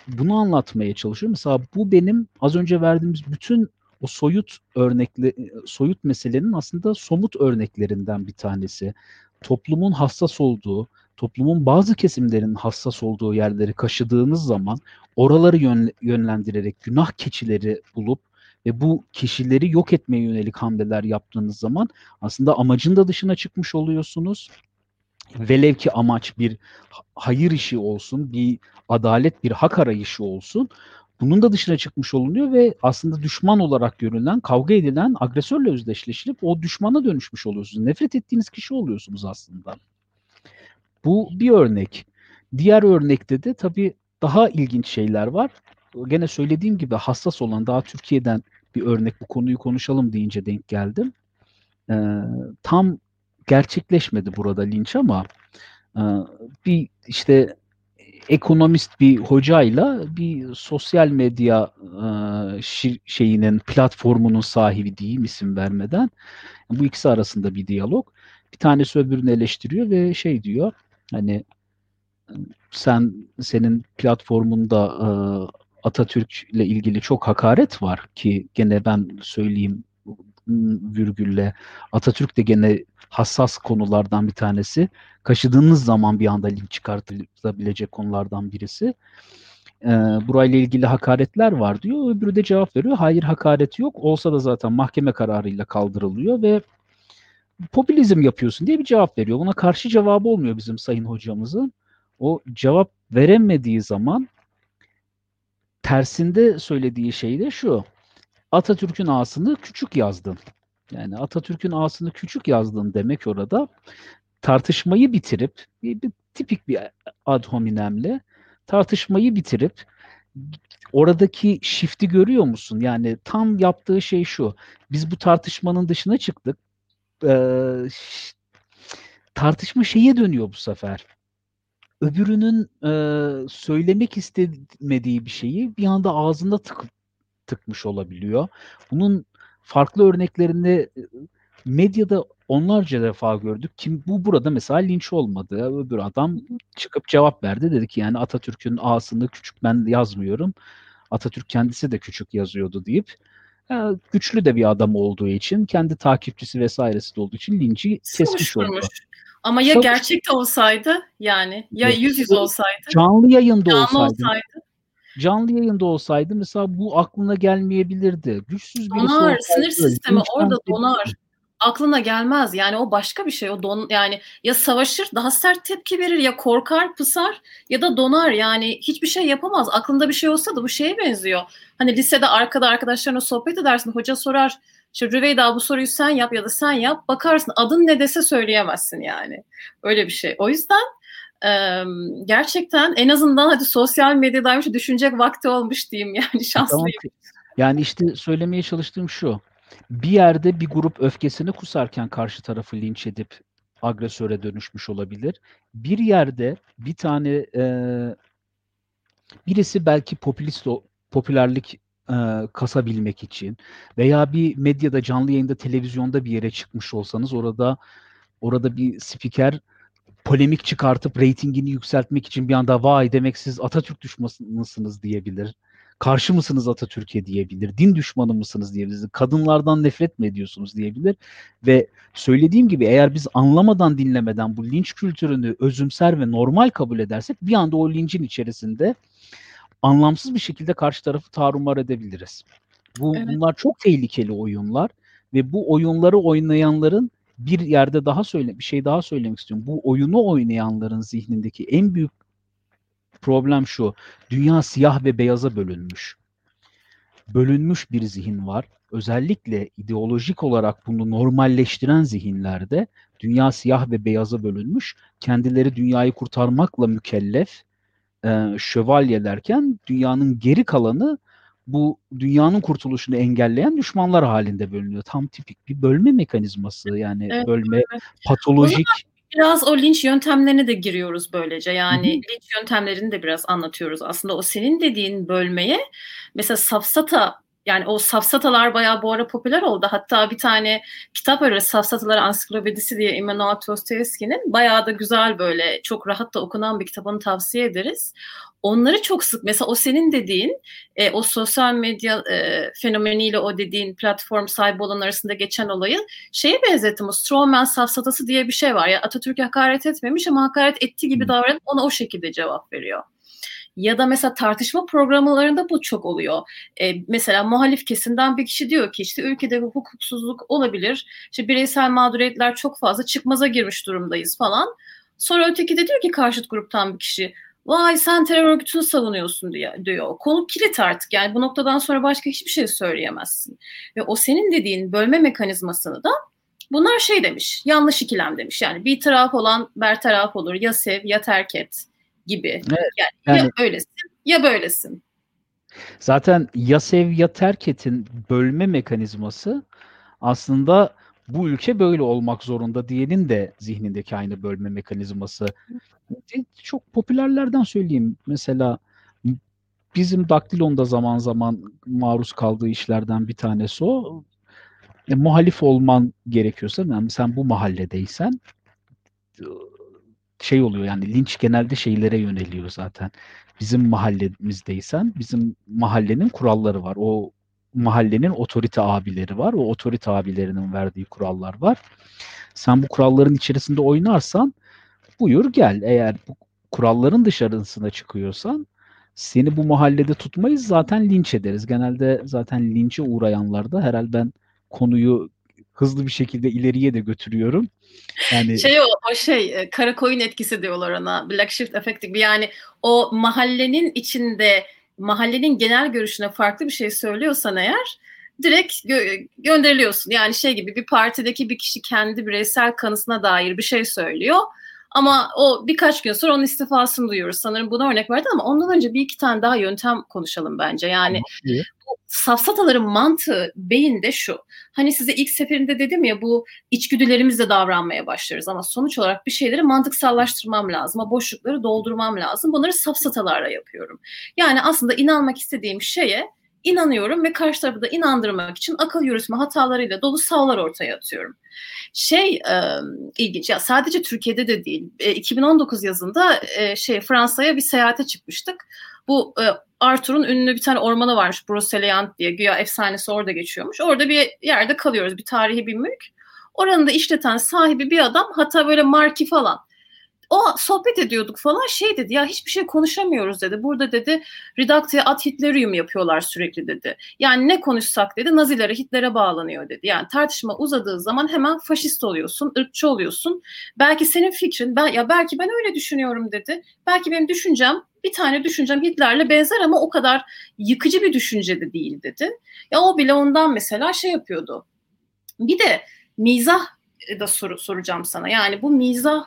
Bunu anlatmaya çalışıyorum. Mesela bu benim az önce verdiğimiz bütün o soyut örnekle soyut meselenin aslında somut örneklerinden bir tanesi. Toplumun hassas olduğu, toplumun bazı kesimlerinin hassas olduğu yerleri kaşıdığınız zaman oraları yön, yönlendirerek günah keçileri bulup ve bu kişileri yok etmeye yönelik hamleler yaptığınız zaman aslında amacın da dışına çıkmış oluyorsunuz. Velev ki amaç bir hayır işi olsun, bir adalet, bir hak arayışı olsun. Bunun da dışına çıkmış olunuyor ve aslında düşman olarak görülen, kavga edilen agresörle özdeşleşilip o düşmana dönüşmüş oluyorsunuz. Nefret ettiğiniz kişi oluyorsunuz aslında. Bu bir örnek. Diğer örnekte de tabii daha ilginç şeyler var. Gene söylediğim gibi hassas olan daha Türkiye'den bir örnek bu konuyu konuşalım deyince denk geldim. Ee, tam gerçekleşmedi burada linç ama e, bir işte ekonomist bir hocayla bir sosyal medya e, şeyinin platformunun sahibi diyeyim isim vermeden bu ikisi arasında bir diyalog. Bir tanesi öbürünü eleştiriyor ve şey diyor hani sen senin platformunda e, Atatürk ile ilgili çok hakaret var ki gene ben söyleyeyim virgülle Atatürk de gene hassas konulardan bir tanesi. Kaşıdığınız zaman bir anda link çıkartılabilecek konulardan birisi. e, burayla ilgili hakaretler var diyor. Öbürü de cevap veriyor. Hayır hakaret yok. Olsa da zaten mahkeme kararıyla kaldırılıyor ve popülizm yapıyorsun diye bir cevap veriyor. Buna karşı cevabı olmuyor bizim sayın hocamızın. O cevap veremediği zaman tersinde söylediği şey de şu. Atatürk'ün ağasını küçük yazdın. Yani Atatürk'ün ağasını küçük yazdın demek orada tartışmayı bitirip bir, bir tipik bir ad hominemle tartışmayı bitirip oradaki shift'i görüyor musun? Yani tam yaptığı şey şu. Biz bu tartışmanın dışına çıktık. Ee, tartışma şeye dönüyor bu sefer. Öbürünün e, söylemek istemediği bir şeyi bir anda ağzında tık, tıkmış olabiliyor. Bunun farklı örneklerini medyada onlarca defa gördük. Kim bu burada mesela linç olmadı. Öbür adam çıkıp cevap verdi. Dedi ki yani Atatürk'ün ağasını küçük ben yazmıyorum. Atatürk kendisi de küçük yazıyordu deyip yani güçlü de bir adam olduğu için kendi takipçisi vesairesi de olduğu için linci kesmiş oldu. Ama ya Savaş... gerçekte olsaydı yani ya yüz yüze olsaydı. Canlı yayında canlı olsaydı. olsaydı canlı yayında olsaydı mesela bu aklına gelmeyebilirdi. Güçsüz birisi donar, olsaydı. Sinir sistemi orada donar. Aklına gelmez. Yani o başka bir şey. O don yani ya savaşır, daha sert tepki verir ya korkar, pısar ya da donar. Yani hiçbir şey yapamaz. Aklında bir şey olsa da bu şeye benziyor. Hani lisede arkada arkadaşlarına sohbet edersin. Hoca sorar. İşte Rüveyda bu soruyu sen yap ya da sen yap. Bakarsın adın ne dese söyleyemezsin yani. Öyle bir şey. O yüzden gerçekten en azından hadi sosyal medyadaymış düşünecek vakti olmuş diyeyim yani şanslıyım. Yani işte söylemeye çalıştığım şu. Bir yerde bir grup öfkesini kusarken karşı tarafı linç edip agresöre dönüşmüş olabilir. Bir yerde bir tane e, birisi belki popülist popülerlik e, kasabilmek için veya bir medyada canlı yayında televizyonda bir yere çıkmış olsanız orada orada bir spiker polemik çıkartıp reytingini yükseltmek için bir anda vay demek siz Atatürk düşmanısınız diyebilir. Karşı mısınız Atatürk'e diyebilir. Din düşmanı mısınız diyebilir. Kadınlardan nefret mi ediyorsunuz diyebilir. Ve söylediğim gibi eğer biz anlamadan dinlemeden bu linç kültürünü özümser ve normal kabul edersek bir anda o lincin içerisinde anlamsız bir şekilde karşı tarafı tarumar edebiliriz. Bu, evet. Bunlar çok tehlikeli oyunlar ve bu oyunları oynayanların bir yerde daha söyle bir şey daha söylemek istiyorum. Bu oyunu oynayanların zihnindeki en büyük problem şu. Dünya siyah ve beyaza bölünmüş. Bölünmüş bir zihin var. Özellikle ideolojik olarak bunu normalleştiren zihinlerde dünya siyah ve beyaza bölünmüş. Kendileri dünyayı kurtarmakla mükellef e, şövalyelerken dünyanın geri kalanı bu dünyanın kurtuluşunu engelleyen düşmanlar halinde bölünüyor. Tam tipik bir bölme mekanizması yani evet, bölme evet. patolojik. Biraz o linç yöntemlerine de giriyoruz böylece. Yani Hı-hı. linç yöntemlerini de biraz anlatıyoruz. Aslında o senin dediğin bölmeye mesela safsata yani o safsatalar bayağı bu ara popüler oldu. Hatta bir tane kitap var Safsatalar Ansiklopedisi diye Immanuel Dostoyevski'nin bayağı da güzel böyle çok rahat da okunan bir kitabını tavsiye ederiz. Onları çok sık mesela o senin dediğin e, o sosyal medya e, fenomeniyle o dediğin platform sahibi olan arasında geçen olayı şeye benzettim o Strawman safsatası diye bir şey var ya Atatürk'e hakaret etmemiş ama hakaret ettiği gibi davranıp ona o şekilde cevap veriyor. Ya da mesela tartışma programlarında bu çok oluyor. E, mesela muhalif kesimden bir kişi diyor ki işte ülkede hukuksuzluk olabilir. İşte bireysel mağduriyetler çok fazla çıkmaza girmiş durumdayız falan. Sonra öteki de diyor ki karşıt gruptan bir kişi vay sen terör örgütünü savunuyorsun diyor. diyor. Konu kilit artık yani bu noktadan sonra başka hiçbir şey söyleyemezsin. Ve o senin dediğin bölme mekanizmasını da bunlar şey demiş yanlış ikilem demiş. Yani bir taraf olan bertaraf olur ya sev ya terk et gibi. Evet, yani, yani ya öylesin ya böylesin. Zaten ya sev ya terk etin bölme mekanizması aslında bu ülke böyle olmak zorunda diyenin de zihnindeki aynı bölme mekanizması. Çok popülerlerden söyleyeyim. Mesela bizim Daktilon'da zaman zaman maruz kaldığı işlerden bir tanesi o. E, muhalif olman gerekiyorsa yani sen bu mahalledeysen şey oluyor yani linç genelde şeylere yöneliyor zaten. Bizim mahallemizdeysen bizim mahallenin kuralları var. O mahallenin otorite abileri var. O otorite abilerinin verdiği kurallar var. Sen bu kuralların içerisinde oynarsan buyur gel. Eğer bu kuralların dışarısına çıkıyorsan Seni bu mahallede tutmayız zaten linç ederiz. Genelde zaten linçe uğrayanlar da herhalde ben konuyu hızlı bir şekilde ileriye de götürüyorum. Yani şey o, o şey e, kara koyun etkisi diyorlar ona. Black Shift Effect. Yani o mahallenin içinde mahallenin genel görüşüne farklı bir şey söylüyorsan eğer direkt gö- gönderiliyorsun. Yani şey gibi bir partideki bir kişi kendi bireysel kanısına dair bir şey söylüyor. Ama o birkaç gün sonra onun istifasını duyuyoruz. Sanırım buna örnek verdi ama ondan önce bir iki tane daha yöntem konuşalım bence. Yani bu safsataların mantığı beyinde şu. Hani size ilk seferinde dedim ya bu içgüdülerimizle davranmaya başlarız ama sonuç olarak bir şeyleri mantıksallaştırmam lazım. O boşlukları doldurmam lazım. Bunları safsatalarla yapıyorum. Yani aslında inanmak istediğim şeye inanıyorum ve karşı tarafı da inandırmak için akıl yürütme hatalarıyla dolu savlar ortaya atıyorum. Şey e, ilginç ya sadece Türkiye'de de değil. E, 2019 yazında e, şey Fransa'ya bir seyahate çıkmıştık. Bu e, Arthur'un ünlü bir tane ormanı varmış Broceliande diye güya efsanesi orada geçiyormuş. Orada bir yerde kalıyoruz bir tarihi bir mülk. Oranın da işleten sahibi bir adam hatta böyle marki falan o sohbet ediyorduk falan şey dedi ya hiçbir şey konuşamıyoruz dedi. Burada dedi Reductio ad Hitlerium yapıyorlar sürekli dedi. Yani ne konuşsak dedi Nazilere Hitler'e bağlanıyor dedi. Yani tartışma uzadığı zaman hemen faşist oluyorsun, ırkçı oluyorsun. Belki senin fikrin ben ya belki ben öyle düşünüyorum dedi. Belki benim düşüncem bir tane düşüncem Hitler'le benzer ama o kadar yıkıcı bir düşünce de değil dedi. Ya o bile ondan mesela şey yapıyordu. Bir de mizah da soru soracağım sana. Yani bu mizah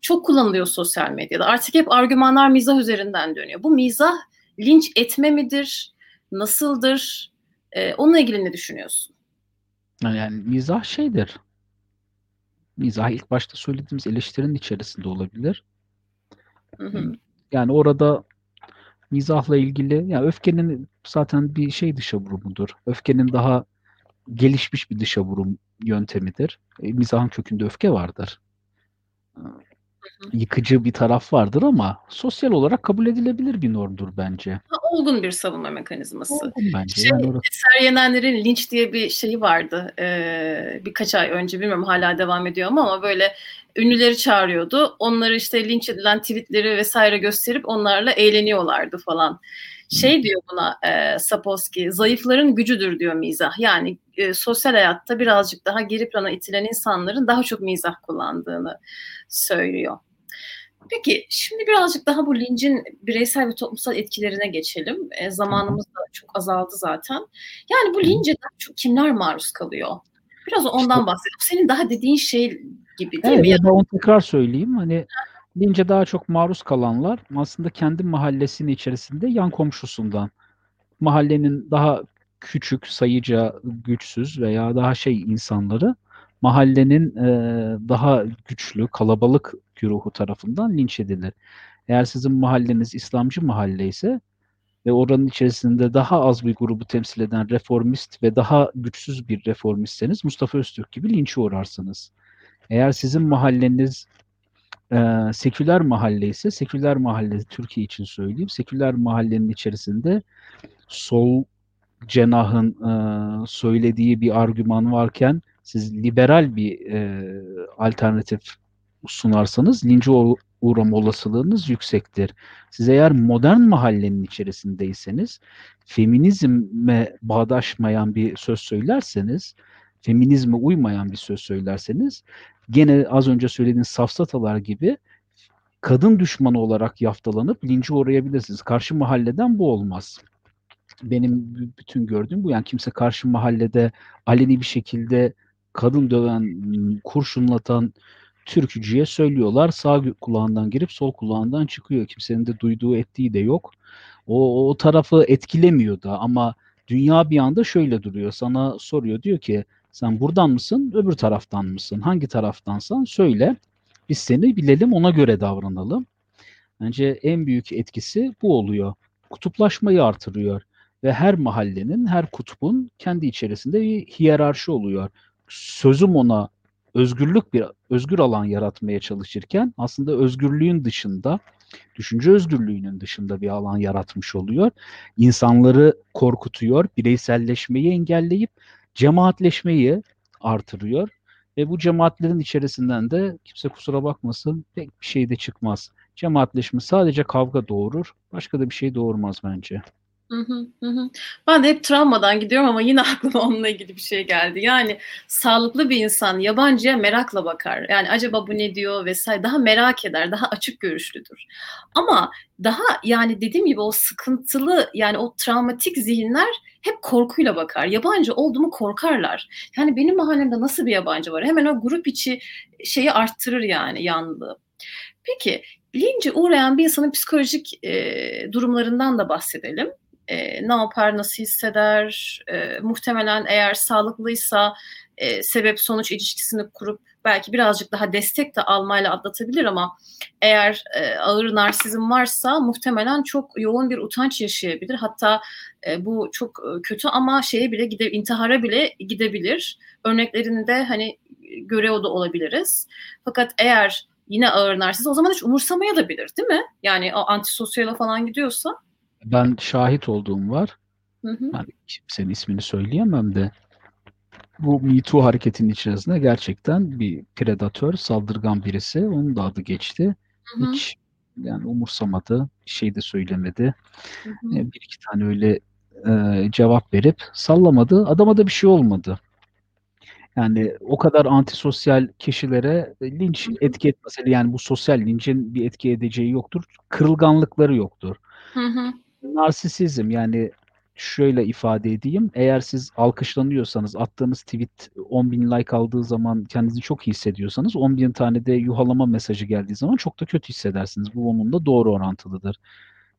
çok kullanılıyor sosyal medyada. Artık hep argümanlar mizah üzerinden dönüyor. Bu mizah linç etme midir? Nasıldır? Ee, onunla ilgili ne düşünüyorsun? Yani mizah şeydir. Mizah ilk başta söylediğimiz eleştirinin içerisinde olabilir. Hı hı. Yani orada mizahla ilgili ya yani öfkenin zaten bir şey dışa vurumudur. Öfkenin daha gelişmiş bir dışa vurum yöntemidir. E, mizahın kökünde öfke vardır yıkıcı bir taraf vardır ama sosyal olarak kabul edilebilir bir normdur bence. Ha, olgun bir savunma mekanizması. Olgun bence. Şey, yani orası... Eser Yenenler'in linç diye bir şeyi vardı ee, birkaç ay önce bilmiyorum hala devam ediyor ama böyle ünlüleri çağırıyordu. Onları işte linç edilen tweetleri vesaire gösterip onlarla eğleniyorlardı falan. Şey diyor buna e, Sapolsky, zayıfların gücüdür diyor mizah. Yani e, sosyal hayatta birazcık daha geri plana itilen insanların daha çok mizah kullandığını söylüyor. Peki şimdi birazcık daha bu lincin bireysel ve toplumsal etkilerine geçelim. E, zamanımız da çok azaldı zaten. Yani bu lince daha çok kimler maruz kalıyor? Biraz ondan bahsedelim. Senin daha dediğin şey gibi değil evet, mi? Ben onu tekrar söyleyeyim. Hani lince daha çok maruz kalanlar aslında kendi mahallesinin içerisinde yan komşusundan mahallenin daha küçük, sayıca güçsüz veya daha şey insanları mahallenin e, daha güçlü, kalabalık güruhu tarafından linç edilir. Eğer sizin mahalleniz İslamcı mahalle ise ve oranın içerisinde daha az bir grubu temsil eden reformist ve daha güçsüz bir reformistseniz Mustafa Öztürk gibi linçe uğrarsınız. Eğer sizin mahalleniz e, seküler mahalle ise seküler mahalle Türkiye için söyleyeyim. Seküler mahallenin içerisinde sol cenahın e, söylediği bir argüman varken siz liberal bir e, alternatif sunarsanız lince uğrama olasılığınız yüksektir. Siz eğer modern mahallenin içerisindeyseniz feminizme bağdaşmayan bir söz söylerseniz feminizme uymayan bir söz söylerseniz gene az önce söylediğiniz safsatalar gibi kadın düşmanı olarak yaftalanıp lince uğrayabilirsiniz. Karşı mahalleden bu olmaz. Benim bütün gördüğüm bu. Yani kimse karşı mahallede aleni bir şekilde kadın döven, kurşunlatan türkücüye söylüyorlar. Sağ kulağından girip sol kulağından çıkıyor. Kimsenin de duyduğu ettiği de yok. O, o tarafı etkilemiyor da ama dünya bir anda şöyle duruyor. Sana soruyor diyor ki sen buradan mısın öbür taraftan mısın? Hangi taraftansan söyle. Biz seni bilelim ona göre davranalım. Bence en büyük etkisi bu oluyor. Kutuplaşmayı artırıyor ve her mahallenin, her kutbun kendi içerisinde bir hiyerarşi oluyor sözüm ona özgürlük bir özgür alan yaratmaya çalışırken aslında özgürlüğün dışında düşünce özgürlüğünün dışında bir alan yaratmış oluyor. İnsanları korkutuyor, bireyselleşmeyi engelleyip cemaatleşmeyi artırıyor ve bu cemaatlerin içerisinden de kimse kusura bakmasın pek bir şey de çıkmaz. Cemaatleşme sadece kavga doğurur. Başka da bir şey doğurmaz bence. Hı hı, Ben hep travmadan gidiyorum ama yine aklıma onunla ilgili bir şey geldi. Yani sağlıklı bir insan yabancıya merakla bakar. Yani acaba bu ne diyor vesaire daha merak eder, daha açık görüşlüdür. Ama daha yani dediğim gibi o sıkıntılı yani o travmatik zihinler hep korkuyla bakar. Yabancı olduğumu korkarlar. Yani benim mahallemde nasıl bir yabancı var? Hemen o grup içi şeyi arttırır yani yanlığı. Peki lince uğrayan bir insanın psikolojik e, durumlarından da bahsedelim e, ne yapar, nasıl hisseder, e, muhtemelen eğer sağlıklıysa e, sebep sonuç ilişkisini kurup belki birazcık daha destek de almayla atlatabilir ama eğer e, ağır narsizm varsa muhtemelen çok yoğun bir utanç yaşayabilir. Hatta e, bu çok e, kötü ama şeye bile gide intihara bile gidebilir. Örneklerini de hani göre da olabiliriz. Fakat eğer yine ağır narsizm o zaman hiç umursamaya da bilir değil mi? Yani o antisosyala falan gidiyorsa ben şahit olduğum var. Hı hı. Yani kimsenin ismini söyleyemem de bu Me Too hareketinin içerisinde gerçekten bir predatör, saldırgan birisi. Onun da adı geçti. Hı hı. Hiç yani umursamadı, bir şey de söylemedi. Hı hı. E, bir iki tane öyle e, cevap verip sallamadı. Adama da bir şey olmadı. Yani o kadar antisosyal kişilere linç etki etmez. Yani bu sosyal lincin bir etki edeceği yoktur. Kırılganlıkları yoktur. Hı hı narsisizm yani şöyle ifade edeyim. Eğer siz alkışlanıyorsanız, attığınız tweet 10 bin like aldığı zaman kendinizi çok iyi hissediyorsanız 10 bin tane de yuhalama mesajı geldiği zaman çok da kötü hissedersiniz. Bu onunla doğru orantılıdır.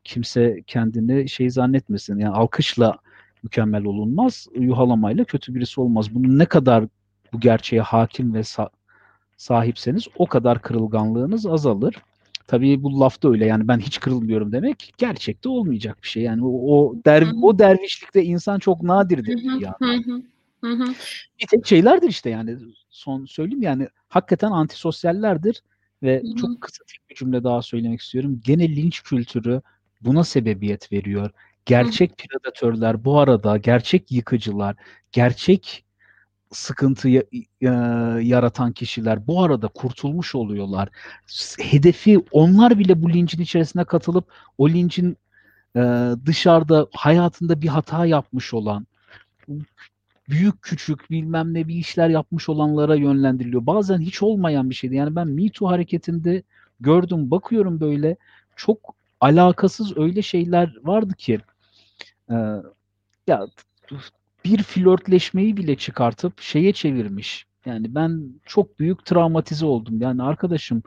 Kimse kendini şey zannetmesin. Yani alkışla mükemmel olunmaz. Yuhalamayla kötü birisi olmaz. Bunun ne kadar bu gerçeğe hakim ve sa- sahipseniz o kadar kırılganlığınız azalır. Tabii bu lafta öyle yani ben hiç kırılmıyorum demek gerçekte olmayacak bir şey. Yani o, o der Hı-hı. o dervişlikte insan çok nadirdir ya. Bir tek şeylerdir işte yani son söyleyeyim yani hakikaten antisosyallerdir ve Hı-hı. çok kısa tek bir cümle daha söylemek istiyorum. Gene linç kültürü buna sebebiyet veriyor. Gerçek Hı-hı. predatörler bu arada gerçek yıkıcılar, gerçek sıkıntı yaratan kişiler bu arada kurtulmuş oluyorlar. Hedefi onlar bile bu lincin içerisine katılıp o lincin dışarıda hayatında bir hata yapmış olan büyük küçük bilmem ne bir işler yapmış olanlara yönlendiriliyor. Bazen hiç olmayan bir şeydi. Yani ben Me Too hareketinde gördüm, bakıyorum böyle çok alakasız öyle şeyler vardı ki ya bir flörtleşmeyi bile çıkartıp şeye çevirmiş. Yani ben çok büyük travmatize oldum. Yani arkadaşım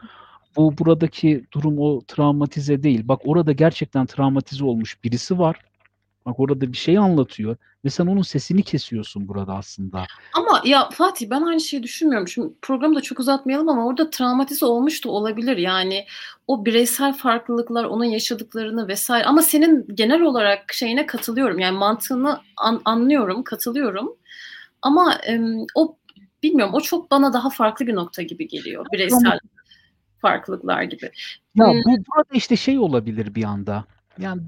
bu buradaki durum o travmatize değil. Bak orada gerçekten travmatize olmuş birisi var. Bak orada bir şey anlatıyor ve sen onun sesini kesiyorsun burada aslında. Ama ya Fatih ben aynı şeyi düşünmüyorum. Şimdi programı da çok uzatmayalım ama orada travmatize olmuş da olabilir. Yani o bireysel farklılıklar, onun yaşadıklarını vesaire. Ama senin genel olarak şeyine katılıyorum. Yani mantığını an, anlıyorum, katılıyorum. Ama e, o bilmiyorum o çok bana daha farklı bir nokta gibi geliyor. Bireysel farklılıklar gibi. Ya bu burada işte şey olabilir bir anda. Yani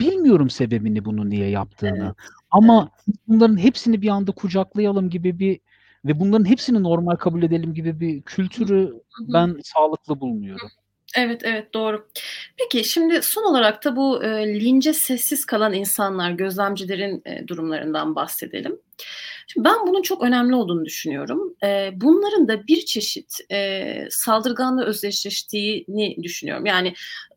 Bilmiyorum sebebini bunu niye yaptığını. Evet. Ama evet. bunların hepsini bir anda kucaklayalım gibi bir ve bunların hepsini normal kabul edelim gibi bir kültürü hı hı. ben sağlıklı bulmuyorum. Evet, evet doğru. Peki şimdi son olarak da bu e, lince sessiz kalan insanlar, gözlemcilerin e, durumlarından bahsedelim. Şimdi ben bunun çok önemli olduğunu düşünüyorum. E, bunların da bir çeşit e, saldırganla özdeşleştiğini düşünüyorum. Yani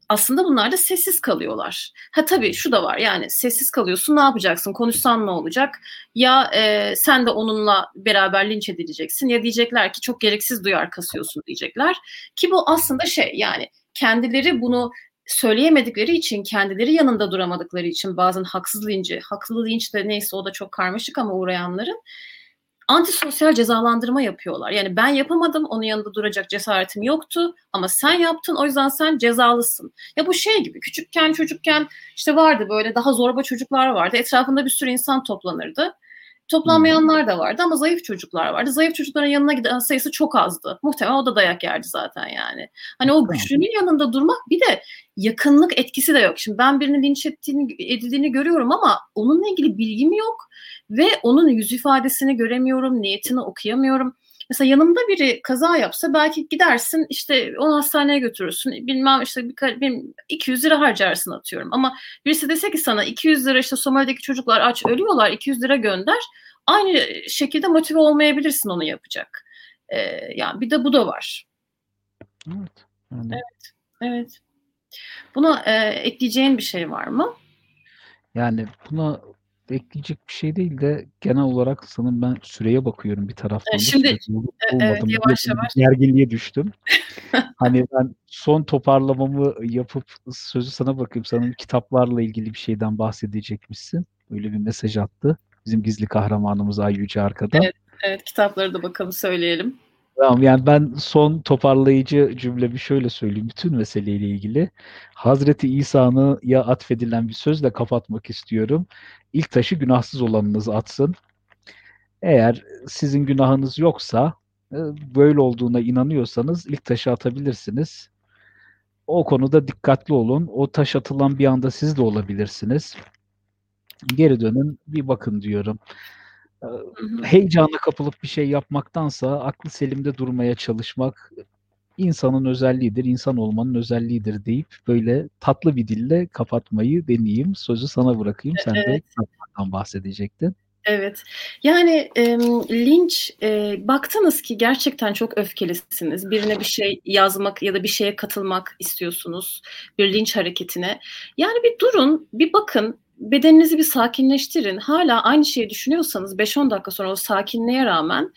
aslında bunlar da sessiz kalıyorlar. Ha tabii şu da var yani sessiz kalıyorsun ne yapacaksın? Konuşsan ne olacak? Ya e, sen de onunla beraber linç edileceksin ya diyecekler ki çok gereksiz duyar kasıyorsun diyecekler. Ki bu aslında şey yani kendileri bunu söyleyemedikleri için kendileri yanında duramadıkları için bazen haksız linci haklı linç de neyse o da çok karmaşık ama uğrayanların antisosyal cezalandırma yapıyorlar. Yani ben yapamadım, onun yanında duracak cesaretim yoktu ama sen yaptın o yüzden sen cezalısın. Ya bu şey gibi küçükken çocukken işte vardı böyle daha zorba çocuklar vardı. Etrafında bir sürü insan toplanırdı. Toplanmayanlar da vardı ama zayıf çocuklar vardı. Zayıf çocukların yanına giden sayısı çok azdı. Muhtemelen o da dayak yerdi zaten yani. Hani o güçlünün yanında durmak bir de yakınlık etkisi de yok. Şimdi ben birini linç ettiğini, edildiğini görüyorum ama onunla ilgili bilgim yok ve onun yüz ifadesini göremiyorum, niyetini okuyamıyorum. Mesela yanımda biri kaza yapsa belki gidersin işte onu hastaneye götürürsün. Bilmem işte bir, bir 200 lira harcarsın atıyorum. Ama birisi dese ki sana 200 lira işte Somali'deki çocuklar aç ölüyorlar 200 lira gönder. Aynı şekilde motive olmayabilirsin onu yapacak. Ee, yani bir de bu da var. Evet. Yani. Evet. Evet. Buna e, ekleyeceğin bir şey var mı? Yani buna ekleyecek bir şey değil de genel olarak sanırım ben süreye bakıyorum bir taraftan. E, şimdi e, evet, yavaş yavaş. Gerginliğe düştüm. hani ben son toparlamamı yapıp sözü sana bakayım. Sanırım kitaplarla ilgili bir şeyden bahsedecekmişsin. Öyle bir mesaj attı. Bizim gizli kahramanımız Ay Yüce arkada. Evet, evet kitapları da bakalım söyleyelim. Tamam yani ben son toparlayıcı cümlemi şöyle söyleyeyim bütün meseleyle ilgili. Hazreti İsa'nı ya atfedilen bir sözle kapatmak istiyorum. İlk taşı günahsız olanınız atsın. Eğer sizin günahınız yoksa e, böyle olduğuna inanıyorsanız ilk taşı atabilirsiniz. O konuda dikkatli olun. O taş atılan bir anda siz de olabilirsiniz. Geri dönün bir bakın diyorum heyecana kapılıp bir şey yapmaktansa aklı selimde durmaya çalışmak insanın özelliğidir, insan olmanın özelliğidir deyip böyle tatlı bir dille kapatmayı deneyeyim. Sözü sana bırakayım. Sen evet. de kitaplardan bahsedecektin. Evet. Yani e, linç e, baktınız ki gerçekten çok öfkelisiniz. Birine bir şey yazmak ya da bir şeye katılmak istiyorsunuz. Bir linç hareketine. Yani bir durun, bir bakın bedeninizi bir sakinleştirin. Hala aynı şeyi düşünüyorsanız 5-10 dakika sonra o sakinliğe rağmen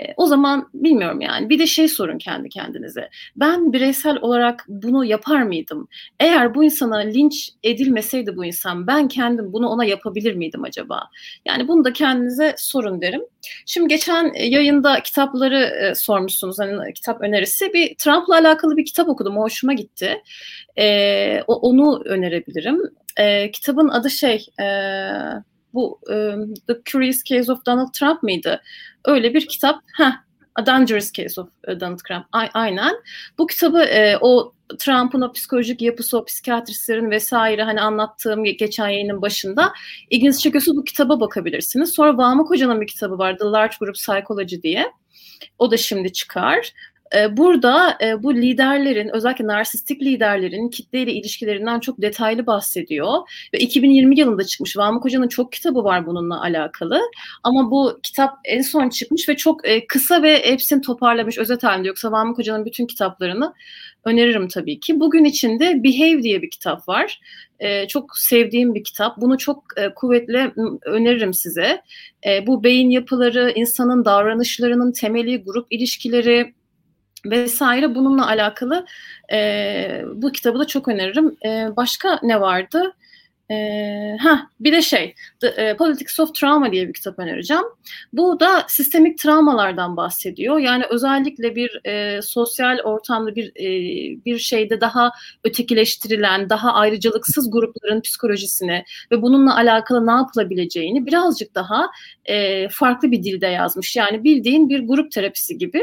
e, o zaman bilmiyorum yani bir de şey sorun kendi kendinize. Ben bireysel olarak bunu yapar mıydım? Eğer bu insana linç edilmeseydi bu insan ben kendim bunu ona yapabilir miydim acaba? Yani bunu da kendinize sorun derim. Şimdi geçen yayında kitapları e, sormuşsunuz hani kitap önerisi. Bir Trump'la alakalı bir kitap okudum. O hoşuma gitti. E, onu önerebilirim. E, kitabın adı şey e, bu e, The Curious Case of Donald Trump mıydı? Öyle bir kitap. Heh, A Dangerous Case of e, Donald Trump. A- aynen. Bu kitabı e, o Trump'ın o psikolojik yapısı, o psikiyatristlerin vesaire hani anlattığım geçen yayının başında ilginizi çekiyorsa bu kitaba bakabilirsiniz. Sonra Vamuk Hoca'nın bir kitabı var The Large Group Psychology diye. O da şimdi çıkar. Ee, burada e, bu liderlerin özellikle narsistik liderlerin kitleyle ilişkilerinden çok detaylı bahsediyor. Ve 2020 yılında çıkmış. Vamuk Hoca'nın çok kitabı var bununla alakalı. Ama bu kitap en son çıkmış ve çok e, kısa ve hepsini toparlamış özet halinde. Yoksa Vamuk Hoca'nın bütün kitaplarını öneririm tabii ki. Bugün içinde Behave diye bir kitap var. E, çok sevdiğim bir kitap. Bunu çok kuvvetle öneririm size. Bu beyin yapıları, insanın davranışlarının temeli, grup ilişkileri, vesaire bununla alakalı e, bu kitabı da çok öneririm. E, başka ne vardı? Ee, ha bir de şey The e, Politics of Trauma diye bir kitap önereceğim. Bu da sistemik travmalardan bahsediyor. Yani özellikle bir e, sosyal ortamda bir e, bir şeyde daha ötekileştirilen, daha ayrıcalıksız grupların psikolojisini ve bununla alakalı ne yapılabileceğini birazcık daha e, farklı bir dilde yazmış. Yani bildiğin bir grup terapisi gibi.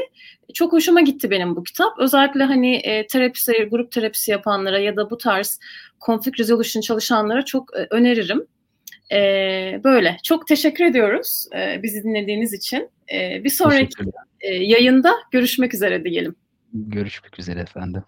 Çok hoşuma gitti benim bu kitap. Özellikle hani e, terapisi, grup terapisi yapanlara ya da bu tarz conflict resolution çalışanlara çok e, öneririm. E, böyle. Çok teşekkür ediyoruz e, bizi dinlediğiniz için. E, bir sonraki e, yayında görüşmek üzere diyelim. Görüşmek üzere efendim.